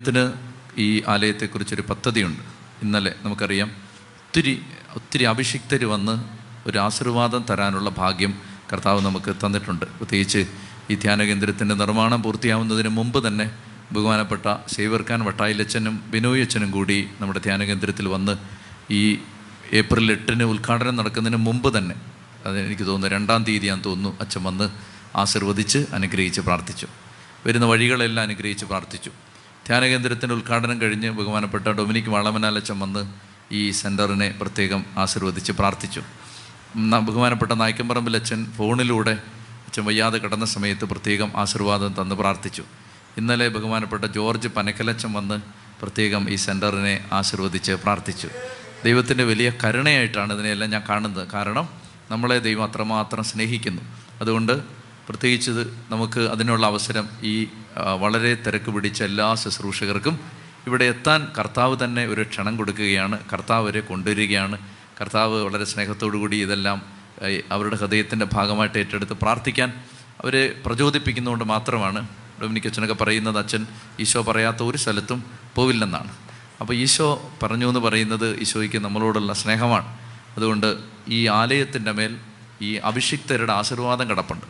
ത്തിന് ഈ ആലയത്തെക്കുറിച്ചൊരു പദ്ധതിയുണ്ട്. ഇന്നലെ നമുക്കറിയാം ഒത്തിരി ഒത്തിരി അഭിഷിക്തർ വന്ന് ഒരു ആശീർവാദം തരാനുള്ള ഭാഗ്യം കർത്താവ് നമുക്ക് തന്നിട്ടുണ്ട്. പ്രത്യേകിച്ച് ഈ ധ്യാന കേന്ദ്രത്തിന്റെ നിർമ്മാണം പൂർത്തിയാവുന്നതിന് മുമ്പ് തന്നെ ബഹുമാനപ്പെട്ട ശേവർക്കാൻ വട്ടായിലച്ചനും ബിനോയ് അച്ഛനും കൂടി നമ്മുടെ ധ്യാന കേന്ദ്രത്തിൽ വന്ന് ഈ ഏപ്രിൽ എട്ടിന് ഉദ്ഘാടനം നടക്കുന്നതിന് മുമ്പ് തന്നെ അത് എനിക്ക് തോന്നുന്നു രണ്ടാം തീയതിയാന്ന് തോന്നുന്നു അച്ഛൻ വന്ന് ആശീർവദിച്ച് അനുഗ്രഹിച്ച് പ്രാർത്ഥിച്ചു. വരുന്ന വഴികളെല്ലാം അനുഗ്രഹിച്ച് പ്രാർത്ഥിച്ചു. ധ്യാനകേന്ദ്രത്തിന്റെ ഉദ്ഘാടനം കഴിഞ്ഞ് ബഹുമാനപ്പെട്ട ഡൊമിനിക് വളമനാലച്ചൻ വന്ന് ഈ സെന്ററിനെ പ്രത്യേകം ആശീർവദിച്ച് പ്രാർത്ഥിച്ചു. ബഹുമാനപ്പെട്ട നായ്ക്കമ്പറമ്പിൽ അച്ഛൻ ഫോണിലൂടെ അച്ഛൻ വയ്യാതെ കിടന്ന സമയത്ത് പ്രത്യേകം ആശീർവാദം തന്ന് പ്രാർത്ഥിച്ചു. ഇന്നലെ ബഹുമാനപ്പെട്ട ജോർജ് പനക്കലച്ചൻ വന്ന് പ്രത്യേകം ഈ സെന്ററിനെ ആശീർവദിച്ച് പ്രാർത്ഥിച്ചു. ദൈവത്തിന്റെ വലിയ കരുണയായിട്ടാണ് ഇതിനെയെല്ലാം ഞാൻ കാണുന്നത്. കാരണം നമ്മളെ ദൈവം അത്രമാത്രം സ്നേഹിക്കുന്നു. അതുകൊണ്ട് പ്രത്യേകിച്ച് നമുക്ക് അതിനുള്ള അവസരം ഈ വളരെ തിരക്ക് പിടിച്ച എല്ലാ ശുശ്രൂഷകർക്കും ഇവിടെ എത്താൻ കർത്താവ് തന്നെ ഒരു ക്ഷണം കൊടുക്കുകയാണ് കർത്താവ് വരെ കൊണ്ടുവരികയാണ്. കർത്താവ് വളരെ കൂടി ഇതെല്ലാം അവരുടെ ഹൃദയത്തിന്റെ ഭാഗമായിട്ട് ഏറ്റെടുത്ത് പ്രാർത്ഥിക്കാൻ അവരെ പ്രചോദിപ്പിക്കുന്നതുകൊണ്ട് മാത്രമാണ്. ഡൊമിനിക് അച്ഛനൊക്കെ പറയുന്നത് അച്ഛൻ ഈശോ പറയാത്ത ഒരു സ്ഥലത്തും പോവില്ലെന്നാണ്. അപ്പോൾ ഈശോ പറഞ്ഞു എന്ന് പറയുന്നത് ഈശോയ്ക്ക് നമ്മളോടുള്ള സ്നേഹമാണ്. അതുകൊണ്ട് ഈ ആലയത്തിന്റെ മേൽ ഈ അഭിഷിക്തരുടെ ആശീർവാദം കിടപ്പുണ്ട്.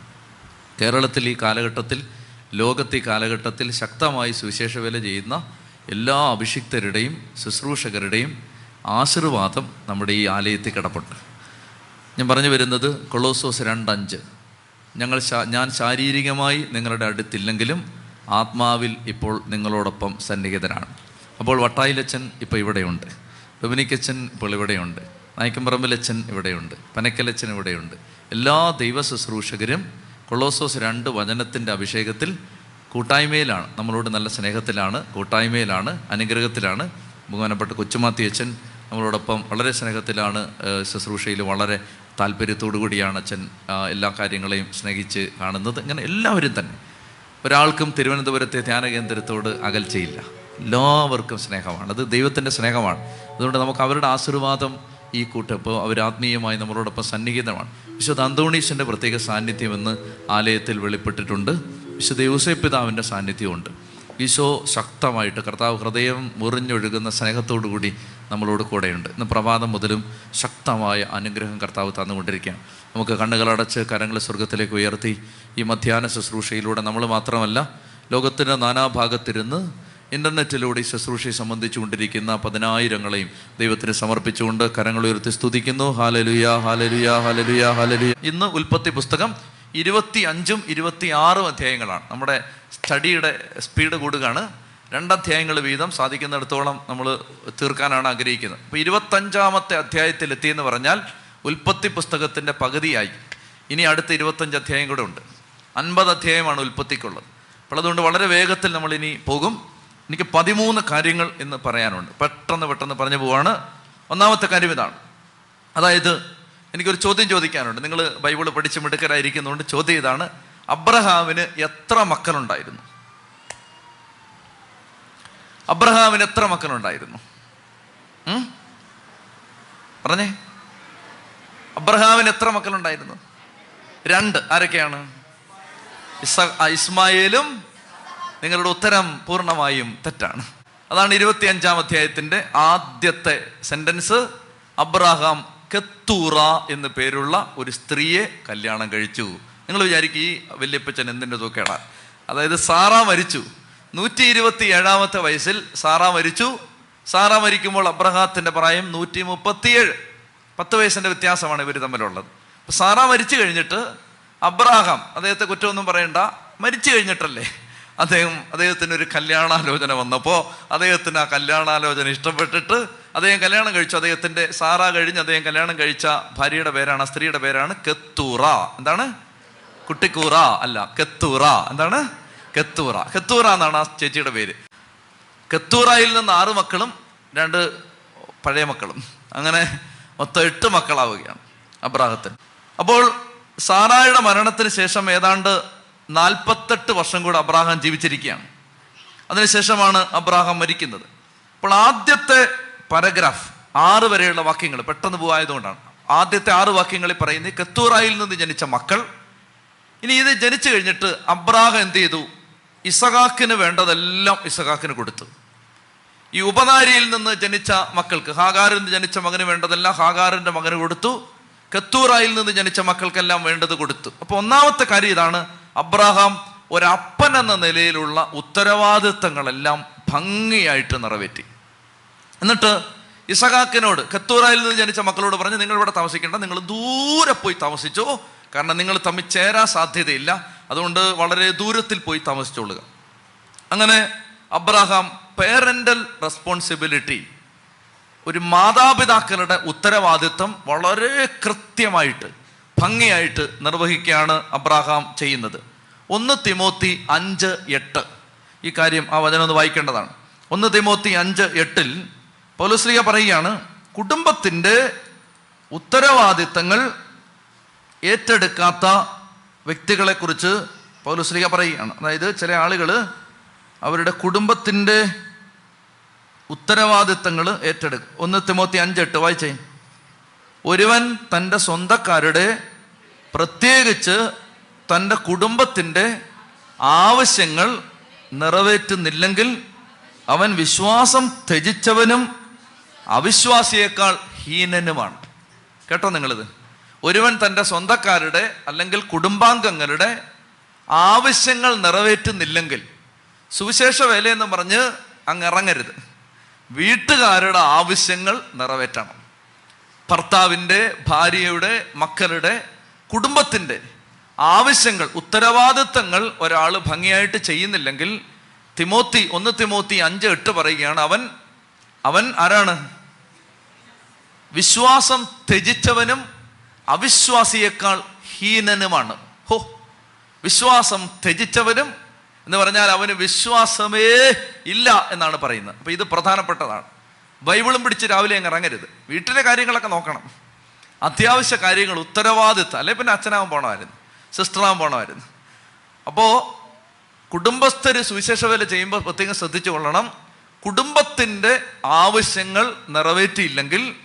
കേരളത്തിൽ ഈ കാലഘട്ടത്തിൽ ലോകത്ത് ഈ കാലഘട്ടത്തിൽ ശക്തമായി സുവിശേഷ വേല ചെയ്യുന്ന എല്ലാ അഭിഷിക്തരുടെയും ശുശ്രൂഷകരുടെയും ആശീർവാദം നമ്മുടെ ഈ ആലയത്തിൽ കിടപ്പുണ്ട്. ഞാൻ പറഞ്ഞു വരുന്നത് കൊളോസോസ് രണ്ടഞ്ച്. ഞങ്ങൾ ഞാൻ ശാരീരികമായി നിങ്ങളുടെ അടുത്തില്ലെങ്കിലും ആത്മാവിൽ ഇപ്പോൾ നിങ്ങളോടൊപ്പം സന്നിഹിതനാണ് അപ്പോൾ വട്ടായിലച്ചൻ ഇപ്പോൾ ഇവിടെയുണ്ട്. ഡൊമിനിക്കച്ചൻ ഇപ്പോൾ ഇവിടെയുണ്ട്. നായ്ക്കമ്പറമ്പിലച്ചൻ ഇവിടെയുണ്ട്. പനക്കലച്ചൻ ഇവിടെയുണ്ട്. എല്ലാ ദൈവ ശുശ്രൂഷകരും കൊളോസോസ് രണ്ട് വചനത്തിന്റെ അഭിഷേകത്തിൽ കൂട്ടായ്മയിലാണ്. നമ്മളോട് നല്ല സ്നേഹത്തിലാണ് കൂട്ടായ്മയിലാണ് അനുഗ്രഹത്തിലാണ്. ബഹുമാനപ്പെട്ട കൊച്ചുമാത്തി അച്ഛൻ നമ്മളോടൊപ്പം വളരെ സ്നേഹത്തിലാണ് ശുശ്രൂഷയിൽ വളരെ താല്പര്യത്തോടു കൂടിയാണ് അച്ഛൻ എല്ലാ കാര്യങ്ങളെയും സ്നേഹിച്ച് കാണുന്നത്. ഇങ്ങനെ എല്ലാവരും തന്നെ. ഒരാൾക്കും തിരുവനന്തപുരത്തെ ധ്യാന കേന്ദ്രത്തോട് അകൽച്ചയില്ല. എല്ലാവർക്കും സ്നേഹമാണ്. അത് ദൈവത്തിന്റെ സ്നേഹമാണ്. അതുകൊണ്ട് നമുക്ക് അവരുടെ ആശീർവാദം ഈ കൂട്ടപ്പ് അവരാത്മീയമായി നമ്മളോടൊപ്പം സന്നിഹിതമാണ്. വിശുദ്ധ അന്തോണീസിന്റെ പ്രത്യേക സാന്നിധ്യം എന്ന് ആലയത്തിൽ വെളിപ്പെട്ടിട്ടുണ്ട്. വിശുദ്ധ യൂസഫ് പിതാവിന്റെ സാന്നിധ്യമുണ്ട്. ഈശോ ശക്തമായിട്ട് കർത്താവ് ഹൃദയം മുറിഞ്ഞൊഴുകുന്ന സ്നേഹത്തോടു കൂടി നമ്മളോട് കൂടെയുണ്ട്. ഇന്ന് പ്രഭാതം മുതലും ശക്തമായ അനുഗ്രഹം കർത്താവ് തന്നുകൊണ്ടിരിക്കുകയാണ്. നമുക്ക് കണ്ണുകളടച്ച് കരങ്ങൾ സ്വർഗത്തിലേക്ക് ഉയർത്തി ഈ മധ്യാന ശുശ്രൂഷയിലൂടെ നമ്മൾ മാത്രമല്ല ലോകത്തിന്റെ നാനാഭാഗത്തിരുന്ന് ഇന്റർനെറ്റിലൂടെ ഈ ശുശ്രൂഷയെ സംബന്ധിച്ചുകൊണ്ടിരിക്കുന്ന പതിനായിരങ്ങളെയും ദൈവത്തിന് സമർപ്പിച്ചുകൊണ്ട് കരങ്ങൾ ഉയർത്തി സ്തുതിക്കുന്നു. ഹാലലുയ ഹാലലുയ ഹാലലുയ ഹാലലുയ ഇന്ന് ഉൽപ്പത്തി പുസ്തകം ഇരുപത്തി അഞ്ചും ഇരുപത്തി ആറും അധ്യായങ്ങളാണ്. നമ്മുടെ സ്റ്റഡിയുടെ സ്പീഡ് കൂടുകയാണ്. രണ്ടധ്യായങ്ങൾ വീതം സാധിക്കുന്നിടത്തോളം നമ്മൾ തീർക്കാനാണ് ആഗ്രഹിക്കുന്നത്. അപ്പോൾ ഇരുപത്തഞ്ചാമത്തെ അധ്യായത്തിൽ എത്തിയെന്ന് പറഞ്ഞാൽ ഉൽപ്പത്തി പുസ്തകത്തിന്റെ പകുതിയായി. ഇനി അടുത്ത ഇരുപത്തഞ്ച് അധ്യായം കൂടെ ഉണ്ട്. അൻപത് അധ്യായമാണ് ഉൽപ്പത്തിക്കുള്ളത്. അപ്പോൾ അതുകൊണ്ട് വളരെ വേഗത്തിൽ നമ്മൾ ഇനി പോകും. എനിക്ക് പതിമൂന്ന് കാര്യങ്ങൾ എന്ന് പറയാനുണ്ട്. പെട്ടെന്ന് പെട്ടെന്ന് പറഞ്ഞു പോവാണ്. ഒന്നാമത്തെ കാര്യം ഇതാണ്. അതായത് എനിക്കൊരു ചോദ്യം ചോദിക്കാനുണ്ട്. നിങ്ങൾ ബൈബിൾ പഠിച്ച് മിടുക്കരായിരിക്കുന്നതുകൊണ്ട് ചോദ്യം ഇതാണ്. അബ്രഹാമിന് എത്ര മക്കളുണ്ടായിരുന്നു? അബ്രഹാമിന് എത്ര മക്കളുണ്ടായിരുന്നു? പറഞ്ഞേ. അബ്രഹാമിന് എത്ര മക്കളുണ്ടായിരുന്നു? രണ്ട്. ആരൊക്കെയാണ്? ഇസ്മായേലും നിങ്ങളുടെ ഉത്തരം പൂർണമായും തെറ്റാണ്. അതാണ് ഇരുപത്തി അഞ്ചാം അധ്യായത്തിന്റെ ആദ്യത്തെ സെന്റൻസ്. അബ്രഹാം കെത്തൂറ എന്ന് പേരുള്ള ഒരു സ്ത്രീയെ കല്യാണം കഴിച്ചു. നിങ്ങൾ വിചാരിക്കും ഈ വല്യപ്പച്ചൻ എന്തിന്റെ തൂക്കേടാ. അതായത് സാറ മരിച്ചു. നൂറ്റി ഇരുപത്തി ഏഴാമത്തെ വയസ്സിൽ സാറ മരിച്ചു. സാറ മരിക്കുമ്പോൾ അബ്രഹാത്തിന്റെ പ്രായം നൂറ്റി മുപ്പത്തിയേഴ് പത്ത് വയസ്സിന്റെ വ്യത്യാസമാണ് ഇവർ തമ്മിലുള്ളത്. അപ്പൊ സാറ മരിച്ചു കഴിഞ്ഞിട്ട് അബ്രാഹാം അദ്ദേഹത്തെ കുറ്റമൊന്നും പറയണ്ട മരിച്ചു കഴിഞ്ഞിട്ടല്ലേ? അദ്ദേഹം അദ്ദേഹത്തിന് ഒരു കല്യാണാലോചന വന്നപ്പോൾ അദ്ദേഹത്തിന് ആ കല്യാണാലോചന ഇഷ്ടപ്പെട്ടിട്ട് അദ്ദേഹം കല്യാണം കഴിച്ചു. അദ്ദേഹത്തിന്റെ സാറ കഴിഞ്ഞ് അദ്ദേഹം കല്യാണം കഴിച്ച ഭാര്യയുടെ പേരാണ് സ്ത്രീയുടെ പേരാണ് കെത്തൂറ. എന്താണ്? കുട്ടിക്കൂറ അല്ല കെത്തൂറ. എന്താണ്? കെത്തൂറ. കെത്തൂറ എന്നാണ് ആ ചേച്ചിയുടെ പേര്. കെത്തൂറയിൽ നിന്ന് ആറ് മക്കളും രണ്ട് പഴയ മക്കളും. അങ്ങനെ മൊത്തം എട്ട് മക്കളാവുകയാണ് അബ്രാഹത്തിന്. അപ്പോൾ സാറായുടെ മരണത്തിന് ശേഷം ഏതാണ്ട് നാൽപ്പത്തെട്ട് വർഷം കൂടെ അബ്രാഹാം ജീവിച്ചിരിക്കുകയാണ്. അതിനുശേഷമാണ് അബ്രാഹാം മരിക്കുന്നത്. അപ്പോൾ ആദ്യത്തെ പാരഗ്രാഫ് ആറ് വരെയുള്ള വാക്യങ്ങൾ പെട്ടെന്ന് പോവായതുകൊണ്ടാണ്. ആദ്യത്തെ ആറ് വാക്യങ്ങളിൽ പറയുന്നത് കത്തൂറായിൽ നിന്ന് ജനിച്ച മക്കൾ. ഇനി ഇത് ജനിച്ചു കഴിഞ്ഞിട്ട് അബ്രാഹം എന്ത് ചെയ്തു? ഇസഹാക്കിന് വേണ്ടതെല്ലാം ഇസഹാക്കിന് കൊടുത്തു. ഈ ഉപനാരിയിൽ നിന്ന് ജനിച്ച മക്കൾക്ക് ഹാഗാറിൽ നിന്ന് ജനിച്ച മകന് വേണ്ടതെല്ലാം ഹാഗാറിന്റെ മകന് കൊടുത്തു. കത്തൂറായിൽ നിന്ന് ജനിച്ച മക്കൾക്കെല്ലാം വേണ്ടത് കൊടുത്തു. അപ്പോൾ ഒന്നാമത്തെ കാര്യം ഇതാണ് അബ്രഹാം ഒരപ്പൻ എന്ന നിലയിലുള്ള ഉത്തരവാദിത്തങ്ങളെല്ലാം ഭംഗിയായിട്ട് നിറവേറ്റി. എന്നിട്ട് ഇസഹാക്കിനോട് കത്തൂറായിൽ നിന്ന് ജനിച്ച മക്കളോട് പറഞ്ഞ് നിങ്ങൾ ഇവിടെ താമസിക്കേണ്ട നിങ്ങൾ ദൂരെ പോയി താമസിച്ചോ കാരണം നിങ്ങൾ തമ്മിൽ ചേരാൻ സാധ്യതയില്ല അതുകൊണ്ട് വളരെ ദൂരത്തിൽ പോയി താമസിച്ചോളുക. അങ്ങനെ അബ്രഹാം പേരന്റൽ റെസ്പോൺസിബിലിറ്റി ഒരു മാതാപിതാക്കളുടെ ഉത്തരവാദിത്വം വളരെ കൃത്യമായിട്ട് ഭംഗിയായിട്ട് നിർവഹിക്കുകയാണ് അബ്രാഹാം ചെയ്യുന്നത്. ഒന്ന് തിമോത്തി അഞ്ച് എട്ട്. ഈ കാര്യം ആ വചനം ഒന്ന് വായിക്കേണ്ടതാണ്. ഒന്ന് തിമോത്തി അഞ്ച് എട്ടിൽ പൗലശ്രീക പറയുകയാണ് കുടുംബത്തിന്റെ ഉത്തരവാദിത്തങ്ങൾ ഏറ്റെടുക്കാത്ത വ്യക്തികളെക്കുറിച്ച് പൗലശ്രീക പറയുകയാണ്. അതായത് ചില ആളുകൾ അവരുടെ കുടുംബത്തിന്റെ ഉത്തരവാദിത്തങ്ങൾ ഏറ്റെടുക്കും ഒന്ന് തിമോത്തി അഞ്ചെട്ട് വായിച്ചേ. ഒരുവൻ തന്റെ സ്വന്തക്കാരുടെ പ്രത്യേകിച്ച് തന്റെ കുടുംബത്തിന്റെ ആവശ്യങ്ങൾ നിറവേറ്റുന്നില്ലെങ്കിൽ അവൻ വിശ്വാസം ത്യജിച്ചവനും അവിശ്വാസിയേക്കാൾ ഹീനനുമാണ്. കേട്ടോ നിങ്ങളിത്? ഒരുവൻ തന്റെ സ്വന്തക്കാരുടെ അല്ലെങ്കിൽ കുടുംബാംഗങ്ങളുടെ ആവശ്യങ്ങൾ നിറവേറ്റുന്നില്ലെങ്കിൽ സുവിശേഷ വേലയെന്ന് പറഞ്ഞ് അങ്ങ് ഇറങ്ങരുത്. വീട്ടുകാരുടെ ആവശ്യങ്ങൾ നിറവേറ്റണം. ഭർത്താവിന്റെ ഭാര്യയുടെ മക്കളുടെ കുടുംബത്തിന്റെ ആവശ്യങ്ങൾ ഉത്തരവാദിത്തങ്ങൾ ഒരാൾ ഭംഗിയായിട്ട് ചെയ്യുന്നില്ലെങ്കിൽ തിമോത്തി ഒന്ന് തിമോത്തി അഞ്ച് എട്ട് പറയുകയാണ് അവൻ അവൻ ആരാണ്? വിശ്വാസം ത്യജിച്ചവനും അവിശ്വാസിയേക്കാൾ ഹീനനുമാണ്. ഹോ വിശ്വാസം ത്യജിച്ചവനും എന്ന് പറഞ്ഞാൽ അവന് വിശ്വാസമേ ഇല്ല എന്നാണ് പറയുന്നത്. അപ്പൊ ഇത് പ്രധാനപ്പെട്ടതാണ്. ബൈബിളും പിടിച്ച് രാവിലെ അങ്ങ് ഇറങ്ങരുത്. വീട്ടിലെ കാര്യങ്ങളൊക്കെ നോക്കണം. അത്യാവശ്യ കാര്യങ്ങൾ ഉത്തരവാദിത്തം അല്ലെ പിന്നെ അച്ഛനാവാൻ പോണമായിരുന്നു സിസ്റ്ററാവാൻ പോണമായിരുന്നു. അപ്പോൾ കുടുംബസ്ഥർ സുവിശേഷ വേല ചെയ്യുമ്പോൾ പ്രത്യേകം ശ്രദ്ധിച്ചു കൊള്ളണം. കുടുംബത്തിന്റെ ആവശ്യങ്ങൾ നിറവേറ്റിയില്ലെങ്കിൽ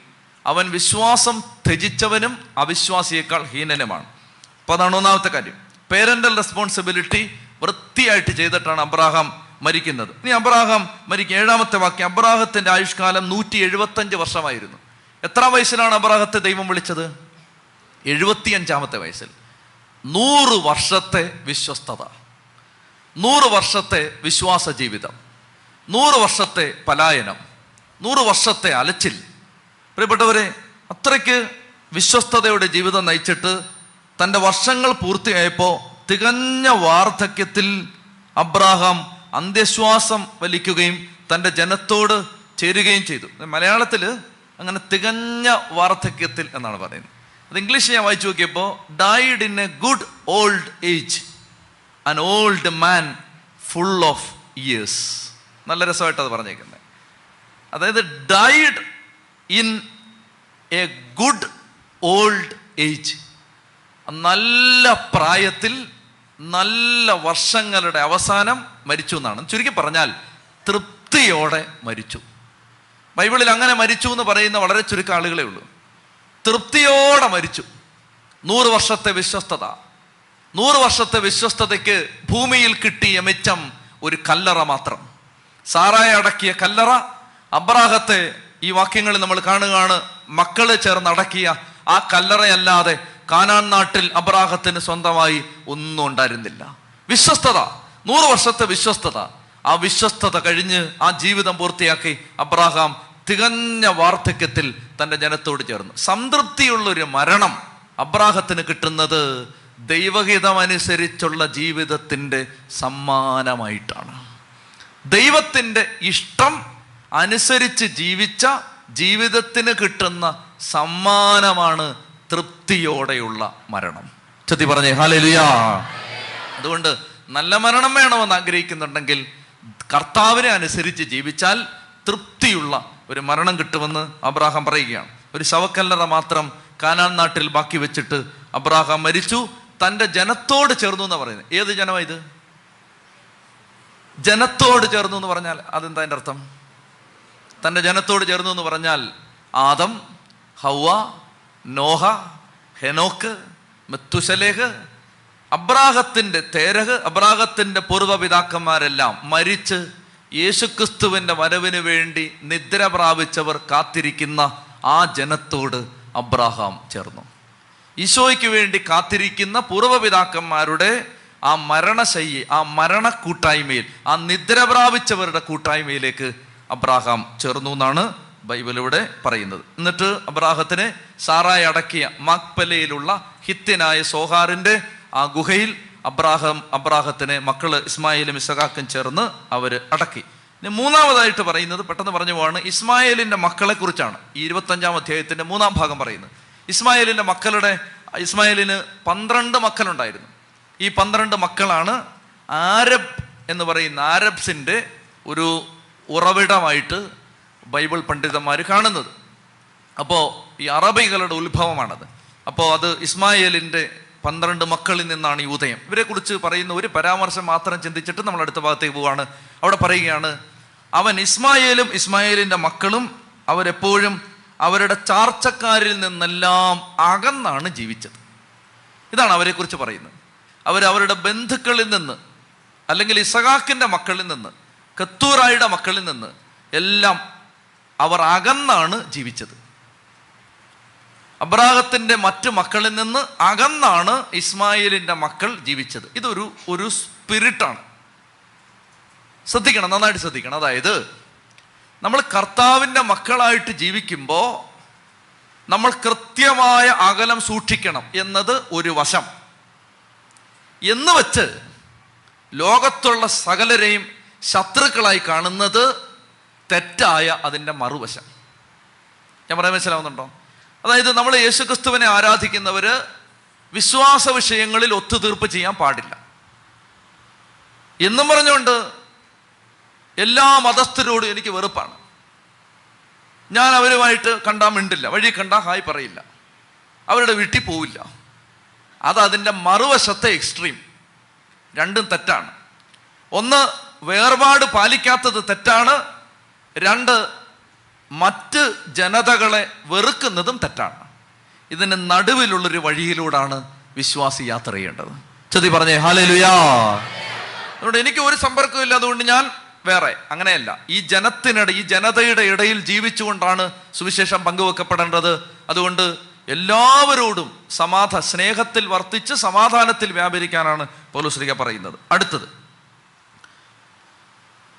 അവൻ വിശ്വാസം ത്യജിച്ചവനും അവിശ്വാസിയേക്കാൾ ഹീനനുമാണ്. അപ്പോൾ അതാണ് ഒന്നാമത്തെ കാര്യം. പേരന്റൽ റെസ്പോൺസിബിലിറ്റി വൃത്തിയായിട്ട് ചെയ്തിട്ടാണ് അബ്രാഹാം മരിക്കുന്നത്. ഇനി അബ്രാഹാം മരിക്കും ഏഴാമത്തെ വാക്യം. അബ്രാഹത്തിന്റെ ആയുഷ്കാലം നൂറ്റി എഴുപത്തഞ്ച് വർഷമായിരുന്നു. എത്ര വയസ്സിലാണ് അബ്രാഹത്തെ ദൈവം വിളിച്ചത്? എഴുപത്തിയഞ്ചാമത്തെ വയസ്സിൽ. നൂറ് വർഷത്തെ വിശ്വസ്തത. നൂറ് വർഷത്തെ വിശ്വാസ ജീവിതം. നൂറ് വർഷത്തെ പലായനം. നൂറ് വർഷത്തെ അലച്ചിൽ. പ്രിയപ്പെട്ടവരെ അത്രയ്ക്ക് വിശ്വസ്തതയുടെ ജീവിതം നയിച്ചിട്ട് തന്റെ വർഷങ്ങൾ പൂർത്തിയായപ്പോൾ തികഞ്ഞ വാർദ്ധക്യത്തിൽ അബ്രാഹാം അന്ത്യശ്വാസം വലിക്കുകയും തന്റെ ജനത്തോട് ചേരുകയും ചെയ്തു. മലയാളത്തിൽ അങ്ങനെ തികഞ്ഞ വാർദ്ധക്യത്തിൽ എന്നാണ് പറയുന്നത്. അത് ഇംഗ്ലീഷ് ഞാൻ വായിച്ചു നോക്കിയപ്പോൾ died in a good old age an old man full of years നല്ല രസമായിട്ട് അത് പറഞ്ഞേക്കുന്നത്. അതായത് died in a good old age നല്ല പ്രായത്തിൽ നല്ല വർഷങ്ങളുടെ അവസാനം മരിച്ചു എന്നാണ്. ചുരുക്കി പറഞ്ഞാൽ തൃപ്തിയോടെ മരിച്ചു. ബൈബിളിൽ അങ്ങനെ മരിച്ചു എന്ന് പറയുന്ന വളരെ ചുരുക്കം ആളുകളേ ഉള്ളൂ. തൃപ്തിയോടെ മരിച്ചു. നൂറ് വർഷത്തെ വിശ്വസ്തത. നൂറ് വർഷത്തെ വിശ്വസ്തതയ്ക്ക് ഭൂമിയിൽ കിട്ടിയ മിച്ചം ഒരു കല്ലറ മാത്രം. സാറായ അടക്കിയ കല്ലറ അബ്രാഹത്തെ ഈ വാക്യങ്ങളിൽ നമ്മൾ കാണുകയാണ് മക്കളെ ചേർന്ന് അടക്കിയ ആ കല്ലറയല്ലാതെ കാനാൻ നാട്ടിൽ അബ്രാഹത്തിന് സ്വന്തമായി ഒന്നും ഉണ്ടായിരുന്നില്ല. വിശ്വസ്തത നൂറ് വർഷത്തെ വിശ്വസ്തത. ആ വിശ്വസ്തത കഴിഞ്ഞ് ആ ജീവിതം പൂർത്തിയാക്കി അബ്രാഹാം തികഞ്ഞ വാർദ്ധക്യത്തിൽ തന്റെ ജനത്തോട് ചേർന്നു. സംതൃപ്തിയുള്ളൊരു മരണം അബ്രാഹത്തിന് കിട്ടുന്നത് ദൈവഹിതമനുസരിച്ചുള്ള ജീവിതത്തിന്റെ സമ്മാനമായിട്ടാണ്. ദൈവത്തിന്റെ ഇഷ്ടം അനുസരിച്ച് ജീവിച്ച ജീവിതത്തിന് കിട്ടുന്ന സമ്മാനമാണ് തൃപ്തിയോടെയുള്ള മരണം. ചത്തി പറഞ്ഞേ ഹാലലിയാ. അതുകൊണ്ട് നല്ല മരണം വേണമെന്ന് ആഗ്രഹിക്കുന്നുണ്ടെങ്കിൽ കർത്താവിനെ അനുസരിച്ച് ജീവിച്ചാൽ തൃപ്തിയുള്ള ഒരു മരണം കിട്ടുമെന്ന് അബ്രാഹാം പറയുകയാണ്. ഒരു ശവക്കല്ലറ മാത്രം കാനാൻ നാട്ടിൽ ബാക്കി വെച്ചിട്ട് അബ്രാഹാം മരിച്ചു. തന്റെ ജനത്തോട് ചേർന്നു എന്ന് പറയുന്നത്. ഏത് ജനമാണ് ഇത്? ജനത്തോട് ചേർന്നു എന്ന് പറഞ്ഞാൽ അതെന്താ അതിന്റെ അർത്ഥം? തന്റെ ജനത്തോട് ചേർന്നു എന്ന് പറഞ്ഞാൽ ആദം ഹൗവ നോഹ ഹെനോക്ക് മെത്തുശലേഹ് അബ്രാഹത്തിന്റെ തേരഹ് അബ്രാഹത്തിന്റെ പൂർവപിതാക്കന്മാരെല്ലാം മരിച്ച് യേശുക്രിസ്തുവിന്റെ വരവിന് വേണ്ടി നിദ്ര പ്രാപിച്ചവർ കാത്തിരിക്കുന്ന ആ ജനത്തോട് അബ്രാഹാം ചേർന്നു. ഈശോയ്ക്ക് വേണ്ടി കാത്തിരിക്കുന്ന പൂർവപിതാക്കന്മാരുടെ ആ മരണശൈലി ആ മരണ കൂട്ടായ്മയിൽ ആ നിദ്ര പ്രാപിച്ചവരുടെ കൂട്ടായ്മയിലേക്ക് അബ്രാഹാം ചേർന്നു എന്നാണ് ബൈബിളിലൂടെ പറയുന്നത്. എന്നിട്ട് അബ്രാഹത്തിനെ സാറായി അടക്കിയ മാക്പലയിലുള്ള ഹിത്യനായ സോഹാറിന്റെ ആ ഗുഹയിൽ അബ്രാഹം അബ്രാഹത്തിനെ മക്കൾ ഇസ്മായിലും ഇസഹാക്കും ചേർന്ന് അവർ അടക്കി. ഇനി മൂന്നാമതായിട്ട് പറയുന്നത് പെട്ടെന്ന് പറഞ്ഞു പോവാണ് ഇസ്മായിലിന്റെ മക്കളെ കുറിച്ചാണ്. ഈ ഇരുപത്തഞ്ചാം അധ്യായത്തിന്റെ മൂന്നാം ഭാഗം പറയുന്നത്. ഇസ്മായിലിന്റെ മക്കളുടെ ഇസ്മായിലിന് പന്ത്രണ്ട് മക്കളുണ്ടായിരുന്നു. ഈ പന്ത്രണ്ട് മക്കളാണ് ആരബ് എന്ന് പറയുന്ന ആരബ്സിന്റെ ഒരു ഉറവിടമായിട്ട് ബൈബിൾ പണ്ഡിതന്മാർ കാണുന്നത്. അപ്പോൾ ഈ അറബികളുടെ ഉത്ഭവമാണത്. അപ്പോൾ അത് ഇസ്മായേലിന്റെ പന്ത്രണ്ട് മക്കളിൽ നിന്നാണ് ഈ ഉദയം. ഇവരെക്കുറിച്ച് പറയുന്ന ഒരു പരാമർശം മാത്രം ചിന്തിച്ചിട്ട് നമ്മൾ അടുത്ത ഭാഗത്തേക്ക് പോവാണ്. അവിടെ പറയുകയാണ് അവൻ ഇസ്മായേലും ഇസ്മായേലിന്റെ മക്കളും അവരെപ്പോഴും അവരുടെ ചാർച്ചക്കാരിൽ നിന്നെല്ലാം അകന്നാണ് ജീവിച്ചത്. ഇതാണ് അവരെക്കുറിച്ച് പറയുന്നത്. അവർ അവരുടെ ബന്ധുക്കളിൽ നിന്ന് അല്ലെങ്കിൽ ഇസഹാക്കിന്റെ മക്കളിൽ നിന്ന് കത്തൂറായുടെ മക്കളിൽ നിന്ന് എല്ലാം അവർ അകന്നാണ് ജീവിച്ചത്. അബ്രാഹത്തിന്റെ മറ്റ് മക്കളിൽ നിന്ന് അകന്നാണ് ഇസ്മായിലിന്റെ മക്കൾ ജീവിച്ചത്. ഇതൊരു ഒരു സ്പിരിറ്റാണ്. ശ്രദ്ധിക്കണം നന്നായിട്ട് ശ്രദ്ധിക്കണം. അതായത് നമ്മൾ കർത്താവിന്റെ മക്കളായിട്ട് ജീവിക്കുമ്പോൾ നമ്മൾ കൃത്യമായ അകലം സൂക്ഷിക്കണം എന്നത് ഒരു വശം. എന്ന് വച്ച് ലോകത്തുള്ള സകലരെയും ശത്രുക്കളായി കാണുന്നത് തെറ്റായ അതിന്റെ മറുവശം. ഞാൻ പറയാൻ മനസ്സിലാവുന്നുണ്ടോ? അതായത് നമ്മൾ യേശുക്രിസ്തുവിനെ ആരാധിക്കുന്നവർ വിശ്വാസ വിഷയങ്ങളിൽ ഒത്തുതീർപ്പ് ചെയ്യാൻ പാടില്ല. എന്നും പറഞ്ഞുകൊണ്ട് എല്ലാ മതസ്ഥരോടും എനിക്ക് വെറുപ്പാണ്. ഞാൻ അവരുമായിട്ട് കണ്ടാൽ മിണ്ടില്ല വഴി കണ്ടാൽ ഹായ് പറയില്ല. അവരുടെ വീട്ടിൽ പോവില്ല. അത് മറുവശത്തെ എക്സ്ട്രീം. രണ്ടും തെറ്റാണ്. ഒന്ന് വേർപാട് പാലിക്കാത്തത് തെറ്റാണ്. രണ്ട് മറ്റ് ജനതകളെ വെറുക്കുന്നതും തെറ്റാണ്. ഇതിന് നടുവിലുള്ളൊരു വഴിയിലൂടാണ് വിശ്വാസി യാത്ര ചെയ്യേണ്ടത്. ചതി പറഞ്ഞേ ഹാലേലുയാ അതുകൊണ്ട് എനിക്ക് ഒരു സമ്പർക്കമില്ല അതുകൊണ്ട് ഞാൻ വേറെ അങ്ങനെയല്ല. ഈ ജനത്തിനിടെ ഈ ജനതയുടെ ഇടയിൽ ജീവിച്ചുകൊണ്ടാണ് സുവിശേഷം പങ്കുവെക്കപ്പെടേണ്ടത്. അതുകൊണ്ട് എല്ലാവരോടും സമാധ സ്നേഹത്തിൽ വർത്തിച്ച് സമാധാനത്തിൽ വ്യാപരിക്കാനാണ് പൗലുശ്രീക പറയുന്നത്. അടുത്തത്.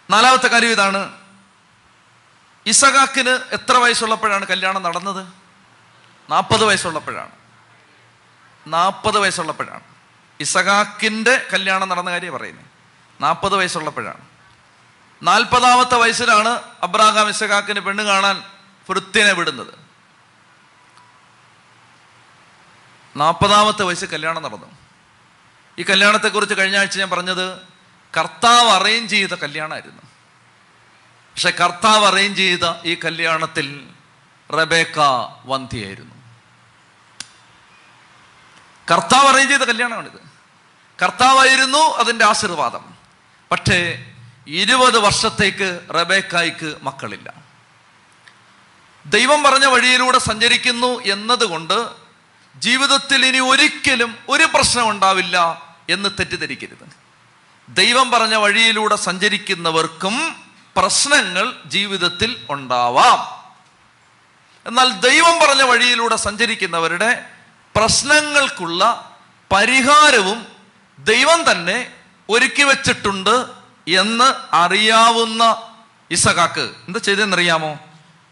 നാലാമത്തെ കാര്യം ഇതാണ്. ഇസഹാക്കിന് എത്ര വയസ്സുള്ളപ്പോഴാണ് കല്യാണം നടന്നത്? നാൽപ്പത് വയസ്സുള്ളപ്പോഴാണ്. നാൽപ്പത് വയസ്സുള്ളപ്പോഴാണ്. ഇസഹാക്കിന്റെ കല്യാണം നടന്ന കാര്യം പറയുന്നത് നാൽപ്പത് വയസ്സുള്ളപ്പോഴാണ്. നാൽപ്പതാമത്തെ വയസ്സിലാണ് അബ്രാഹാം ഇസഹാക്കിന് പെണ്ണ് കാണാൻ വൃത്തിനെ വിടുന്നത്. നാൽപ്പതാമത്തെ വയസ്സ് കല്യാണം നടന്നു. ഈ കല്യാണത്തെക്കുറിച്ച് കഴിഞ്ഞ ആഴ്ച ഞാൻ പറഞ്ഞത് കർത്താവ് അറേഞ്ച് ചെയ്ത കല്യാണമായിരുന്നു. പക്ഷെ കർത്താവ് അറേഞ്ച് ചെയ്ത ഈ കല്യാണത്തിൽ റബേക്ക വന്ധിയായിരുന്നു കർത്താവ് അറേഞ്ച് ചെയ്ത കല്യാണമാണിത്. കർത്താവായിരുന്നു അതിന്റെ ആശീർവാദം. പക്ഷേ ഇരുപത് വർഷത്തേക്ക് റബേക്കായ്ക്ക് മക്കളില്ല. ദൈവം പറഞ്ഞ വഴിയിലൂടെ സഞ്ചരിക്കുന്നു എന്നതുകൊണ്ട് ജീവിതത്തിൽ ഇനി ഒരിക്കലും ഒരു പ്രശ്നം ഉണ്ടാവില്ല എന്ന് തെറ്റിദ്ധരിക്കരുത്. ദൈവം പറഞ്ഞ വഴിയിലൂടെ സഞ്ചരിക്കുന്നവർക്കും പ്രശ്നങ്ങൾ ജീവിതത്തിൽ ഉണ്ടാവാം. എന്നാൽ ദൈവം പറഞ്ഞ വഴിയിലൂടെ സഞ്ചരിക്കുന്നവരുടെ പ്രശ്നങ്ങൾക്കുള്ള പരിഹാരവും ദൈവം തന്നെ ഒരുക്കി വച്ചിട്ടുണ്ട് എന്ന് അറിയാവുന്ന ഇസഖാക്ക് എന്താ ചെയ്തെന്നറിയാമോ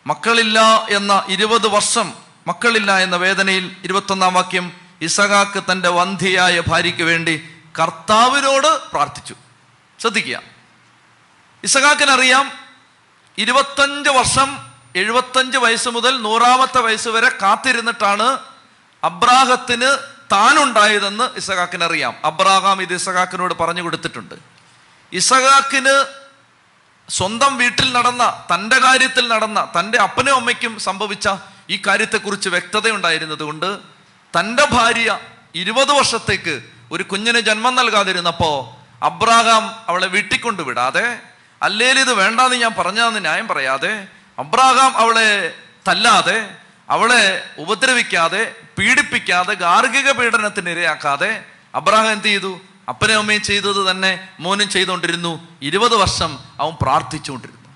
മക്കളില്ല എന്ന ഇരുപത് വർഷം മക്കളില്ല എന്ന വേദനയിൽ ഇരുപത്തൊന്നാം വാക്യം ഇസഖാക്ക് തന്റെ വന്ധിയായ ഭാര്യയ്ക്ക് വേണ്ടി കർത്താവിനോട് പ്രാർത്ഥിച്ചു. ശ്രദ്ധിക്കുക. ഇസഹാക്കിനറിയാം ഇരുപത്തഞ്ച് വർഷം എഴുപത്തഞ്ച് വയസ്സ് മുതൽ നൂറാമത്തെ വയസ്സ് വരെ കാത്തിരുന്നിട്ടാണ് അബ്രാഹത്തിന് താനുണ്ടായതെന്ന് ഇസഹാക്കിനറിയാം. അബ്രാഹാം ഇത് ഇസഹാക്കിനോട് പറഞ്ഞു കൊടുത്തിട്ടുണ്ട്. ഇസഹാക്കിന് സ്വന്തം വീട്ടിൽ നടന്ന തന്റെ കാര്യത്തിൽ നടന്ന തന്റെ അപ്പനും അമ്മയ്ക്കും സംഭവിച്ച ഈ കാര്യത്തെക്കുറിച്ച് വ്യക്തതയുണ്ടായിരുന്നത് കൊണ്ട് തന്റെ ഭാര്യ ഇരുപത് വർഷത്തേക്ക് ഒരു കുഞ്ഞിന് ജന്മം നൽകാതിരുന്നപ്പോൾ അബ്രാഹാം അവളെ വീട്ടിൽ കൊണ്ടുവിടാതെ അല്ലേൽ ഇത് വേണ്ടാന്ന് ഞാൻ പറഞ്ഞതെന്ന് ന്യായം പറയാതെ അബ്രാഹാം അവളെ തല്ലാതെ അവളെ ഉപദ്രവിക്കാതെ പീഡിപ്പിക്കാതെ ഗാർഹിക പീഡനത്തിന് ഇരയാക്കാതെ അബ്രാഹാം എന്ത് ചെയ്തു? അപ്പനും അമ്മയും ചെയ്തത് തന്നെ മോനും ചെയ്തുകൊണ്ടിരുന്നു. ഇരുപത് വർഷം അവൻ പ്രാർത്ഥിച്ചുകൊണ്ടിരുന്നു.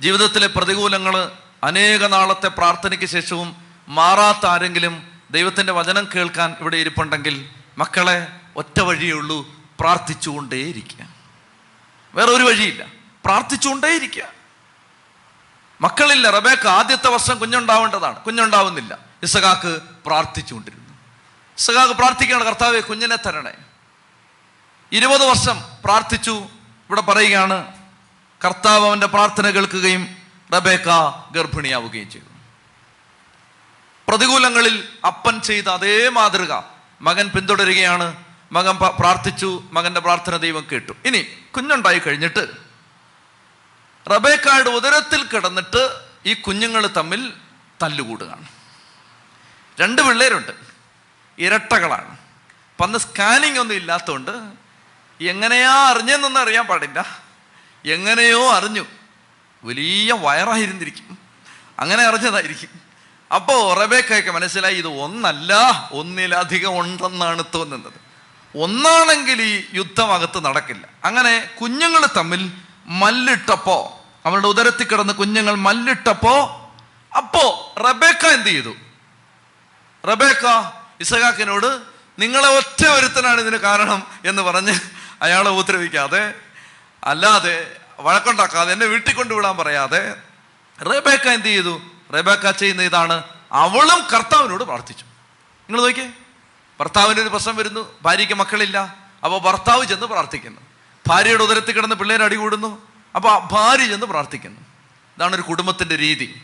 ജീവിതത്തിലെ പ്രതികൂലങ്ങൾ അനേക നാളത്തെ പ്രാർത്ഥനയ്ക്ക് ശേഷവും മാറാത്ത ആരെങ്കിലും ദൈവത്തിന്റെ വചനം കേൾക്കാൻ ഇവിടെ ഇരിപ്പുണ്ടെങ്കിൽ മക്കളെ ഒറ്റ വഴിയേ ഉള്ളൂ പ്രാർത്ഥിച്ചുകൊണ്ടേയിരിക്കുക. വേറെ ഒരു വഴിയില്ല. പ്രാർത്ഥിച്ചുകൊണ്ടേയിരിക്കുക. മക്കളില്ല റബേക്ക് ആദ്യത്തെ വർഷം കുഞ്ഞുണ്ടാവേണ്ടതാണ്. കുഞ്ഞുണ്ടാവുന്നില്ല. ഇസഖാക്ക് പ്രാർത്ഥിച്ചുകൊണ്ടിരുന്നു. ഇസഖാക്ക് പ്രാർത്ഥിക്കുകയാണ് കർത്താവെ കുഞ്ഞിനെ തരണേ. ഇരുപത് വർഷം പ്രാർത്ഥിച്ചു. ഇവിടെ പറയുകയാണ് കർത്താവ് അവന്റെ പ്രാർത്ഥന കേൾക്കുകയും റബേക്ക ഗർഭിണിയാവുകയും ചെയ്തു. പ്രതികൂലങ്ങളിൽ അപ്പൻ ചെയ്ത അതേ മാതൃക മകൻ പിന്തുടരുകയാണ്. മകൻ പ്രാർത്ഥിച്ചു മകന്റെ പ്രാർത്ഥന ദൈവം കേട്ടു. ഇനി കുഞ്ഞുണ്ടായി കഴിഞ്ഞിട്ട് റബേക്കായുടെ ഉദരത്തിൽ കിടന്നിട്ട് ഈ കുഞ്ഞുങ്ങൾ തമ്മിൽ തല്ലുകൂടുകയാണ്. രണ്ട് പിള്ളേരുണ്ട്. ഇരട്ടകളാണ്. അപ്പം അന്ന് സ്കാനിങ് ഒന്നും ഇല്ലാത്തതുകൊണ്ട് എങ്ങനെയാ അറിഞ്ഞെന്നൊന്നും അറിയാൻ പാടില്ല. എങ്ങനെയോ അറിഞ്ഞു. വലിയ വയറായിരുന്നിരിക്കും. അങ്ങനെ അറിഞ്ഞതായിരിക്കും. അപ്പോൾ റബേക്കയൊക്കെ മനസ്സിലായി ഇത് ഒന്നല്ല ഒന്നിലധികം ഉണ്ടെന്നാണ് തോന്നുന്നത്. ഒന്നാണെങ്കിൽ ഈ യുദ്ധം അകത്ത് നടക്കില്ല. അങ്ങനെ കുഞ്ഞുങ്ങൾ തമ്മിൽ മല്ലിട്ടപ്പോ അവരുടെ ഉദരത്തിൽ കിടന്ന് കുഞ്ഞുങ്ങൾ മല്ലിട്ടപ്പോ അപ്പോ റബേക്ക എന്ത് ചെയ്തു? റബേക്ക ഇസഹാക്കിനോട് നിങ്ങളെ ഒറ്റ ഒരുത്തനാണ് ഇതിന് കാരണം എന്ന് പറഞ്ഞ് അയാളെ ഉപദ്രവിക്കാതെ അല്ലാതെ വഴക്കുണ്ടാക്കാതെ എന്നെ വീട്ടിൽ കൊണ്ടുവിടാൻ പറയാതെ റബേക്ക എന്ത് ചെയ്തു? റബേക്ക ചെയ്യുന്ന ഇതാണ് അവളും കർത്താവിനോട് പ്രാർത്ഥിച്ചു. നിങ്ങൾ നോക്കിയേ. ഭർത്താവിന് ഒരു പ്രശ്നം വരുന്നു ഭാര്യയ്ക്ക് മക്കളില്ല. അപ്പോൾ ഭർത്താവ് ചെന്ന് പ്രാർത്ഥിക്കുന്നു. ഭാര്യയുടെ ഉദരത്തിൽ കിടന്ന് പിള്ളേർ അടികൂടുന്നു. അപ്പോൾ ഭാര്യ ചെന്ന് പ്രാർത്ഥിക്കുന്നു. ഇതാണ് ഒരു കുടുംബത്തിന്റെ രീതി.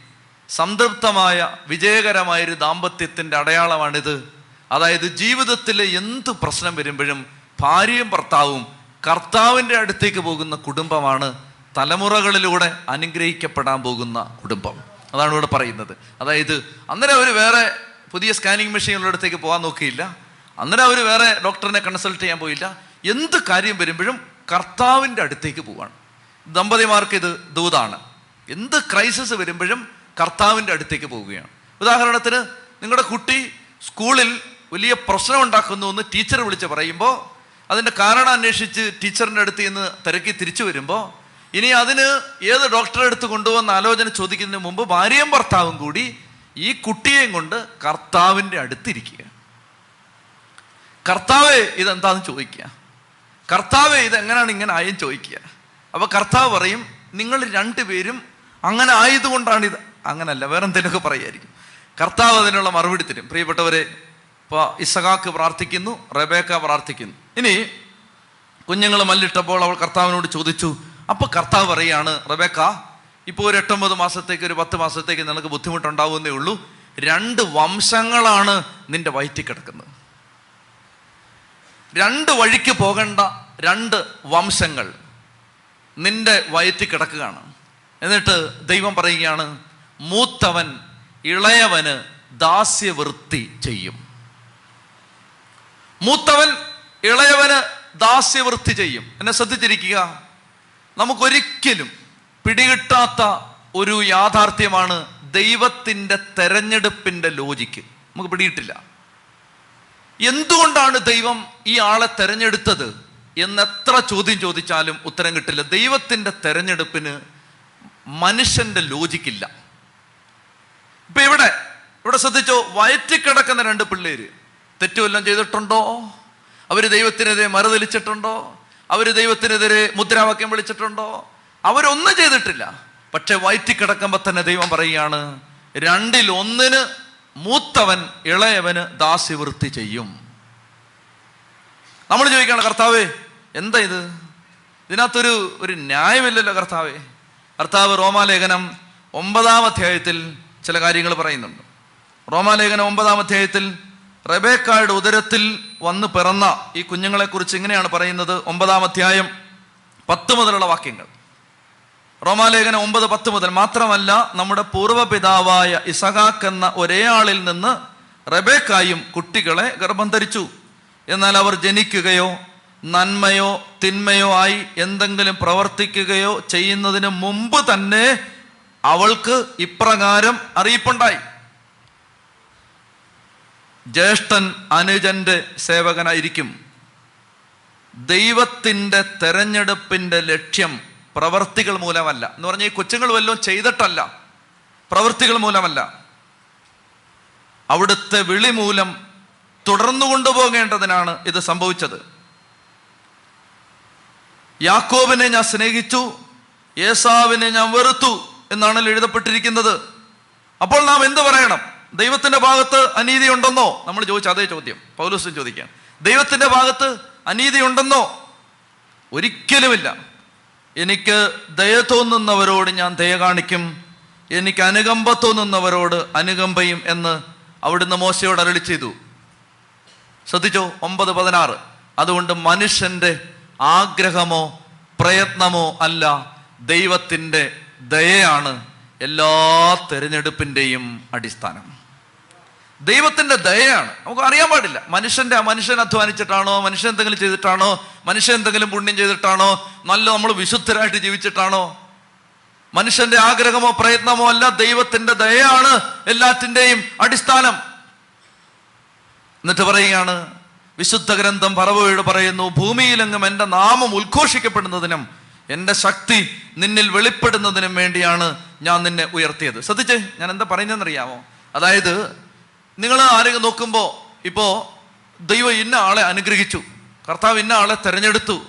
സംതൃപ്തമായ വിജയകരമായ ഒരു ദാമ്പത്യത്തിന്റെ അടയാളമാണിത്. അതായത് ജീവിതത്തിൽ എന്ത് പ്രശ്നം വരുമ്പോഴും ഭാര്യയും ഭർത്താവും കർത്താവിന്റെ അടുത്തേക്ക് പോകുന്ന കുടുംബമാണ് തലമുറകളിലൂടെ അനുഗ്രഹിക്കപ്പെടാൻ പോകുന്ന കുടുംബം. അതാണ് ഇവിടെ പറയുന്നത്. അതായത് അന്നേരം അവർ വേറെ പുതിയ സ്കാനിങ് മെഷീനുകളുടെ അടുത്തേക്ക് പോകാൻ നോക്കിയില്ല. അന്നേരം അവർ വേറെ ഡോക്ടറിനെ കൺസൾട്ട് ചെയ്യാൻ പോയില്ല. എന്ത് കാര്യം വരുമ്പോഴും കർത്താവിന്റെ അടുത്തേക്ക് പോവാണ്. ദമ്പതിമാർക്ക് ഇത് ദൂതാണ്. എന്ത് ക്രൈസിസ് വരുമ്പോഴും കർത്താവിന്റെ അടുത്തേക്ക് പോവുകയാണ്. ഉദാഹരണത്തിന് നിങ്ങളുടെ കുട്ടി സ്കൂളിൽ വലിയ പ്രശ്നം ഉണ്ടാക്കുന്നു എന്ന് ടീച്ചർ വിളിച്ച് പറയുമ്പോൾ അതിന്റെ കാരണം അന്വേഷിച്ച് ടീച്ചറിന്റെ അടുത്ത് നിന്ന് തിരക്കി തിരിച്ചു വരുമ്പോൾ ഇനി അതിന് ഏത് ഡോക്ടറെ അടുത്ത് കൊണ്ടുപോകുന്ന ആലോചന ചോദിക്കുന്നതിന് മുമ്പ് ഭാര്യയും ഭർത്താവും കൂടി ഈ കുട്ടിയെയും കൊണ്ട് കർത്താവിന്റെ അടുത്തിരിക്കുക കർത്താവെ ഇതെന്താന്ന് ചോദിക്കുക? കർത്താവെ ഇതെങ്ങനെയാണ് ഇങ്ങനെ ആയെന്ന് ചോദിക്കുക? അപ്പൊ കർത്താവ് പറയും നിങ്ങൾ രണ്ടുപേരും അങ്ങനെ ആയതുകൊണ്ടാണ് ഇത്. അങ്ങനല്ല വേറെ എന്തെങ്കിലുമൊക്കെ പറയുമായിരിക്കും കർത്താവ് അതിനുള്ള മറുപടി തരും. പ്രിയപ്പെട്ടവരെ ഇപ്പൊ ഇസഹാക്ക് പ്രാർത്ഥിക്കുന്നു റബേക്ക പ്രാർത്ഥിക്കുന്നു. ഇനി കുഞ്ഞുങ്ങൾ മല്ലിട്ടപ്പോൾ അവൾ കർത്താവിനോട് ചോദിച്ചു അപ്പോൾ കർത്താവ് പറയാണ് റബേക്ക ഇപ്പോൾ ഒരു എട്ടൊമ്പത് മാസത്തേക്ക് ഒരു പത്ത് മാസത്തേക്ക് നിനക്ക് ബുദ്ധിമുട്ടുണ്ടാവുന്നേ ഉള്ളൂ. രണ്ട് വംശങ്ങളാണ് നിന്റെ വയറ്റിൽ കിടക്കുന്നത്. രണ്ട് വഴിക്ക് പോകേണ്ട രണ്ട് വംശങ്ങൾ നിന്റെ വയറ്റിൽ കിടക്കുകയാണ്. എന്നിട്ട് ദൈവം പറയുകയാണ് മൂത്തവൻ ഇളയവന് ദാസ്യവൃത്തി ചെയ്യും. മൂത്തവൻ ഇളയവന് ദാസ്യവൃത്തി ചെയ്യും. എന്നെ ശ്രദ്ധിച്ചിരിക്കുക. നമുക്കൊരിക്കലും പിടികിട്ടാത്ത ഒരു യാഥാർത്ഥ്യമാണ് ദൈവത്തിന്റെ തെരഞ്ഞെടുപ്പിന്റെ ലോജിക്ക്. നമുക്ക് പിടിയിട്ടില്ല എന്തുകൊണ്ടാണ് ദൈവം ഈ ആളെ തെരഞ്ഞെടുത്തത്? എന്നെത്ര ചോദ്യം ചോദിച്ചാലും ഉത്തരം കിട്ടില്ല. ദൈവത്തിന്റെ തെരഞ്ഞെടുപ്പിന് മനുഷ്യന്റെ ലോജിക്കില്ല ഇപ്പം ഇവിടെ ഇവിടെ ശ്രദ്ധിച്ചോ? വയറ്റിൽ കിടക്കുന്ന രണ്ട് പിള്ളേര്. തെറ്റുമെല്ലാം ചെയ്തിട്ടുണ്ടോ? അവർ ദൈവത്തിനെതിരെ മറുതലിച്ചിട്ടുണ്ടോ അവർ ദൈവത്തിനെതിരെ മുദ്രാവാക്യം വിളിച്ചിട്ടുണ്ടോ? അവരൊന്നും ചെയ്തിട്ടില്ല. പക്ഷെ വയറ്റിൽ കിടക്കുമ്പോൾ തന്നെ ദൈവം പറയുകയാണ് രണ്ടിൽ ഒന്നിന് മൂത്തവൻ ഇളയവന് ദാസ്യവൃത്തി ചെയ്യും. നമ്മൾ ചോദിക്കണം കർത്താവേ എന്താ ഇത്? ഇതിനകത്തൊരു ഒരു ന്യായമില്ലല്ലോ കർത്താവേ. കർത്താവ് റോമാലേഖനം ഒമ്പതാം അധ്യായത്തിൽ ചില കാര്യങ്ങൾ പറയുന്നുണ്ട്. റോമാലേഖനം ഒമ്പതാം അധ്യായത്തിൽ റബേക്കായുടെ ഉദരത്തിൽ വന്ന് പിറന്ന ഈ കുഞ്ഞുങ്ങളെക്കുറിച്ച് ഇങ്ങനെയാണ് പറയുന്നത് ഒമ്പതാം അധ്യായം പത്ത് മുതലുള്ള വാക്യങ്ങൾ. റോമാലേഖനം ഒമ്പത് പത്ത് മുതൽ മാത്രമല്ല നമ്മുടെ പൂർവപിതാവായ ഇസഹാക്ക് എന്ന ഒരേ ആളിൽ നിന്ന് റബേക്കായും കുട്ടികളെ ഗർഭം ധരിച്ചു. എന്നാൽ അവർ ജനിക്കുകയോ നന്മയോ തിന്മയോ ആയി എന്തെങ്കിലും പ്രവർത്തിക്കുകയോ ചെയ്യുന്നതിന് മുമ്പ് തന്നെ അവൾക്ക് ഇപ്രകാരം അറിയിപ്പുണ്ടായി. ജ്യേഷ്ഠൻ അനുജന്റെ സേവകനായിരിക്കും. ദൈവത്തിന്റെ തെരഞ്ഞെടുപ്പിന്റെ ലക്ഷ്യം പ്രവർത്തികൾ മൂലമല്ല. എന്ന് പറഞ്ഞാൽ ഈ കൊച്ചുങ്ങൾ വല്ലതും ചെയ്തിട്ടല്ല. പ്രവൃത്തികൾ മൂലമല്ല. അവിടുത്തെ വിളി മൂലം തുടർന്നു കൊണ്ടുപോകേണ്ടതിനാണ് ഇത് സംഭവിച്ചത്. യാക്കോബിനെ ഞാൻ സ്നേഹിച്ചു യേസാവിനെ ഞാൻ വെറുത്തു എന്നാണ് എഴുതപ്പെട്ടിരിക്കുന്നത്. അപ്പോൾ നാം എന്ത് പറയണം? ദൈവത്തിന്റെ ഭാഗത്ത് അനീതി ഉണ്ടെന്നോ? നമ്മൾ ചോദിച്ച അതേ ചോദ്യം. പൗലൂസും ചോദിക്കാം ദൈവത്തിന്റെ ഭാഗത്ത് അനീതി ഉണ്ടെന്നോ? ഒരിക്കലുമില്ല. എനിക്ക് ദയ തോന്നുന്നവരോട് ഞാൻ ദയ കാണിക്കും. എനിക്ക് അനുകമ്പ തോന്നുന്നവരോട് അനുകമ്പയും എന്ന് അവിടുന്ന് മോശയോട് അരളി ചെയ്തു. ശ്രദ്ധിച്ചോ? ഒമ്പത് പതിനാറ്. അതുകൊണ്ട് മനുഷ്യന്റെ ആഗ്രഹമോ പ്രയത്നമോ അല്ല ദൈവത്തിന്റെ ദയയാണ് എല്ലാ തെരഞ്ഞെടുപ്പിന്റെയും അടിസ്ഥാനം. ദൈവത്തിന്റെ ദയയാണ്. നമുക്ക് അറിയാൻ പാടില്ല. മനുഷ്യന്റെ മനുഷ്യൻ അധ്വാനിച്ചിട്ടാണോ മനുഷ്യൻ എന്തെങ്കിലും ചെയ്തിട്ടാണോ മനുഷ്യൻ എന്തെങ്കിലും പുണ്യം ചെയ്തിട്ടാണോ നല്ല നമ്മൾ വിശുദ്ധരായിട്ട് ജീവിച്ചിട്ടാണോ? മനുഷ്യന്റെ ആഗ്രഹമോ പ്രയത്നമോ അല്ല ദൈവത്തിന്റെ ദയയാണ് എല്ലാത്തിന്റെയും അടിസ്ഥാനം. എന്നിട്ട് പറയുകയാണ് വിശുദ്ധ ഗ്രന്ഥം പറവയോട് പറയുന്നു ഭൂമിയിലെങ്ങും എന്റെ നാമം ഉദ്ഘോഷിക്കപ്പെടുന്നതിനും എന്റെ ശക്തി നിന്നിൽ വെളിപ്പെടുന്നതിനും വേണ്ടിയാണ് ഞാൻ നിന്നെ ഉയർത്തിയത്. ശ്രദ്ധിച്ചേ ഞാൻ എന്താ പറയുന്നതെന്നറിയാമോ? അതായത് നിങ്ങൾ ആരെങ്കിലും നോക്കുമ്പോൾ ഇപ്പോൾ ദൈവം ഇന്ന ആളെ അനുഗ്രഹിച്ചു. കർത്താവ് ഇന്ന ആളെ തിരഞ്ഞെടുത്തു.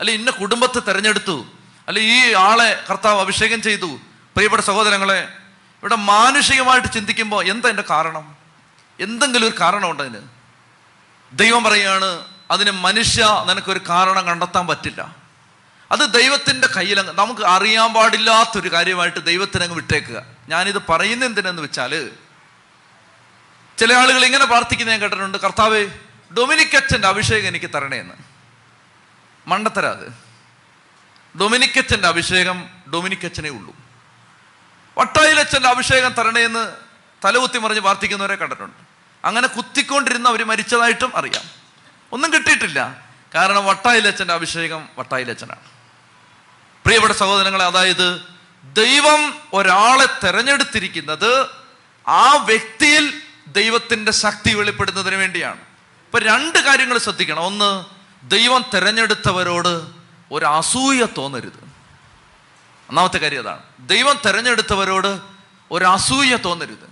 അല്ലെ ഇന്ന കുടുംബത്തെ തിരഞ്ഞെടുത്തു. അല്ലെ ഈ ആളെ കർത്താവ് അഭിഷേകം ചെയ്തു. പ്രിയപ്പെട്ട സഹോദരങ്ങളെ ഇവിടെ മാനുഷികമായിട്ട് ചിന്തിക്കുമ്പോൾ എന്താ എന്റെ കാരണം? എന്തെങ്കിലും ഒരു കാരണമുണ്ട് അതിന്? ദൈവം പറയുകയാണ് അതിന് മനുഷ്യ നിനക്കൊരു കാരണം കണ്ടെത്താൻ പറ്റില്ല. അത് ദൈവത്തിന്റെ കയ്യിൽ നമുക്ക് അറിയാൻ പാടില്ലാത്തൊരു കാര്യമായിട്ട് ദൈവത്തിനങ്ങ് വിട്ടേക്കുക. ഞാനിത് പറയുന്ന എന്തിനെന്ന് വെച്ചാൽ ചില ആളുകൾ ഇങ്ങനെ പ്രാർത്ഥിക്കുന്ന ഞാൻ കേട്ടിട്ടുണ്ട് കർത്താവേ ഡൊമിനിക്കച്ചന്റെ അഭിഷേകം എനിക്ക് തരണേന്ന് മണ്ടത്തര അത്. ഡൊമിനിക്കച്ചന്റെ അഭിഷേകം ഡൊമിനിക്കച്ചനെ ഉള്ളൂ. വട്ടായിലച്ചന്റെ അഭിഷേകം തരണേന്ന് തലകുത്തി മറിഞ്ഞ് പ്രാർത്ഥിക്കുന്നവരെ കണ്ടിട്ടുണ്ട്. അങ്ങനെ കുത്തിക്കൊണ്ടിരുന്ന അവർ മരിച്ചതായിട്ടും അറിയാം. ഒന്നും കിട്ടിയിട്ടില്ല. കാരണം വട്ടായിലച്ചന്റെ അഭിഷേകം വട്ടായിലച്ചനാണ്. പ്രിയപ്പെട്ട സഹോദരങ്ങളെ അതായത് ദൈവം ഒരാളെ തെരഞ്ഞെടുത്തിരിക്കുന്നത് ആ വ്യക്തിയിൽ ദൈവത്തിന്റെ ശക്തി വെളിപ്പെടുന്നതിന് വേണ്ടിയാണ്. ഇപ്പൊ രണ്ട് കാര്യങ്ങൾ ശ്രദ്ധിക്കണം. ഒന്ന് ദൈവം തിരഞ്ഞെടുത്തവരോട് ഒരു അസൂയ തോന്നരുത്. ഒന്നാമത്തെ കാര്യം അതാണ്. ദൈവം തിരഞ്ഞെടുത്തവരോട് ഒരു അസൂയ തോന്നരുത്.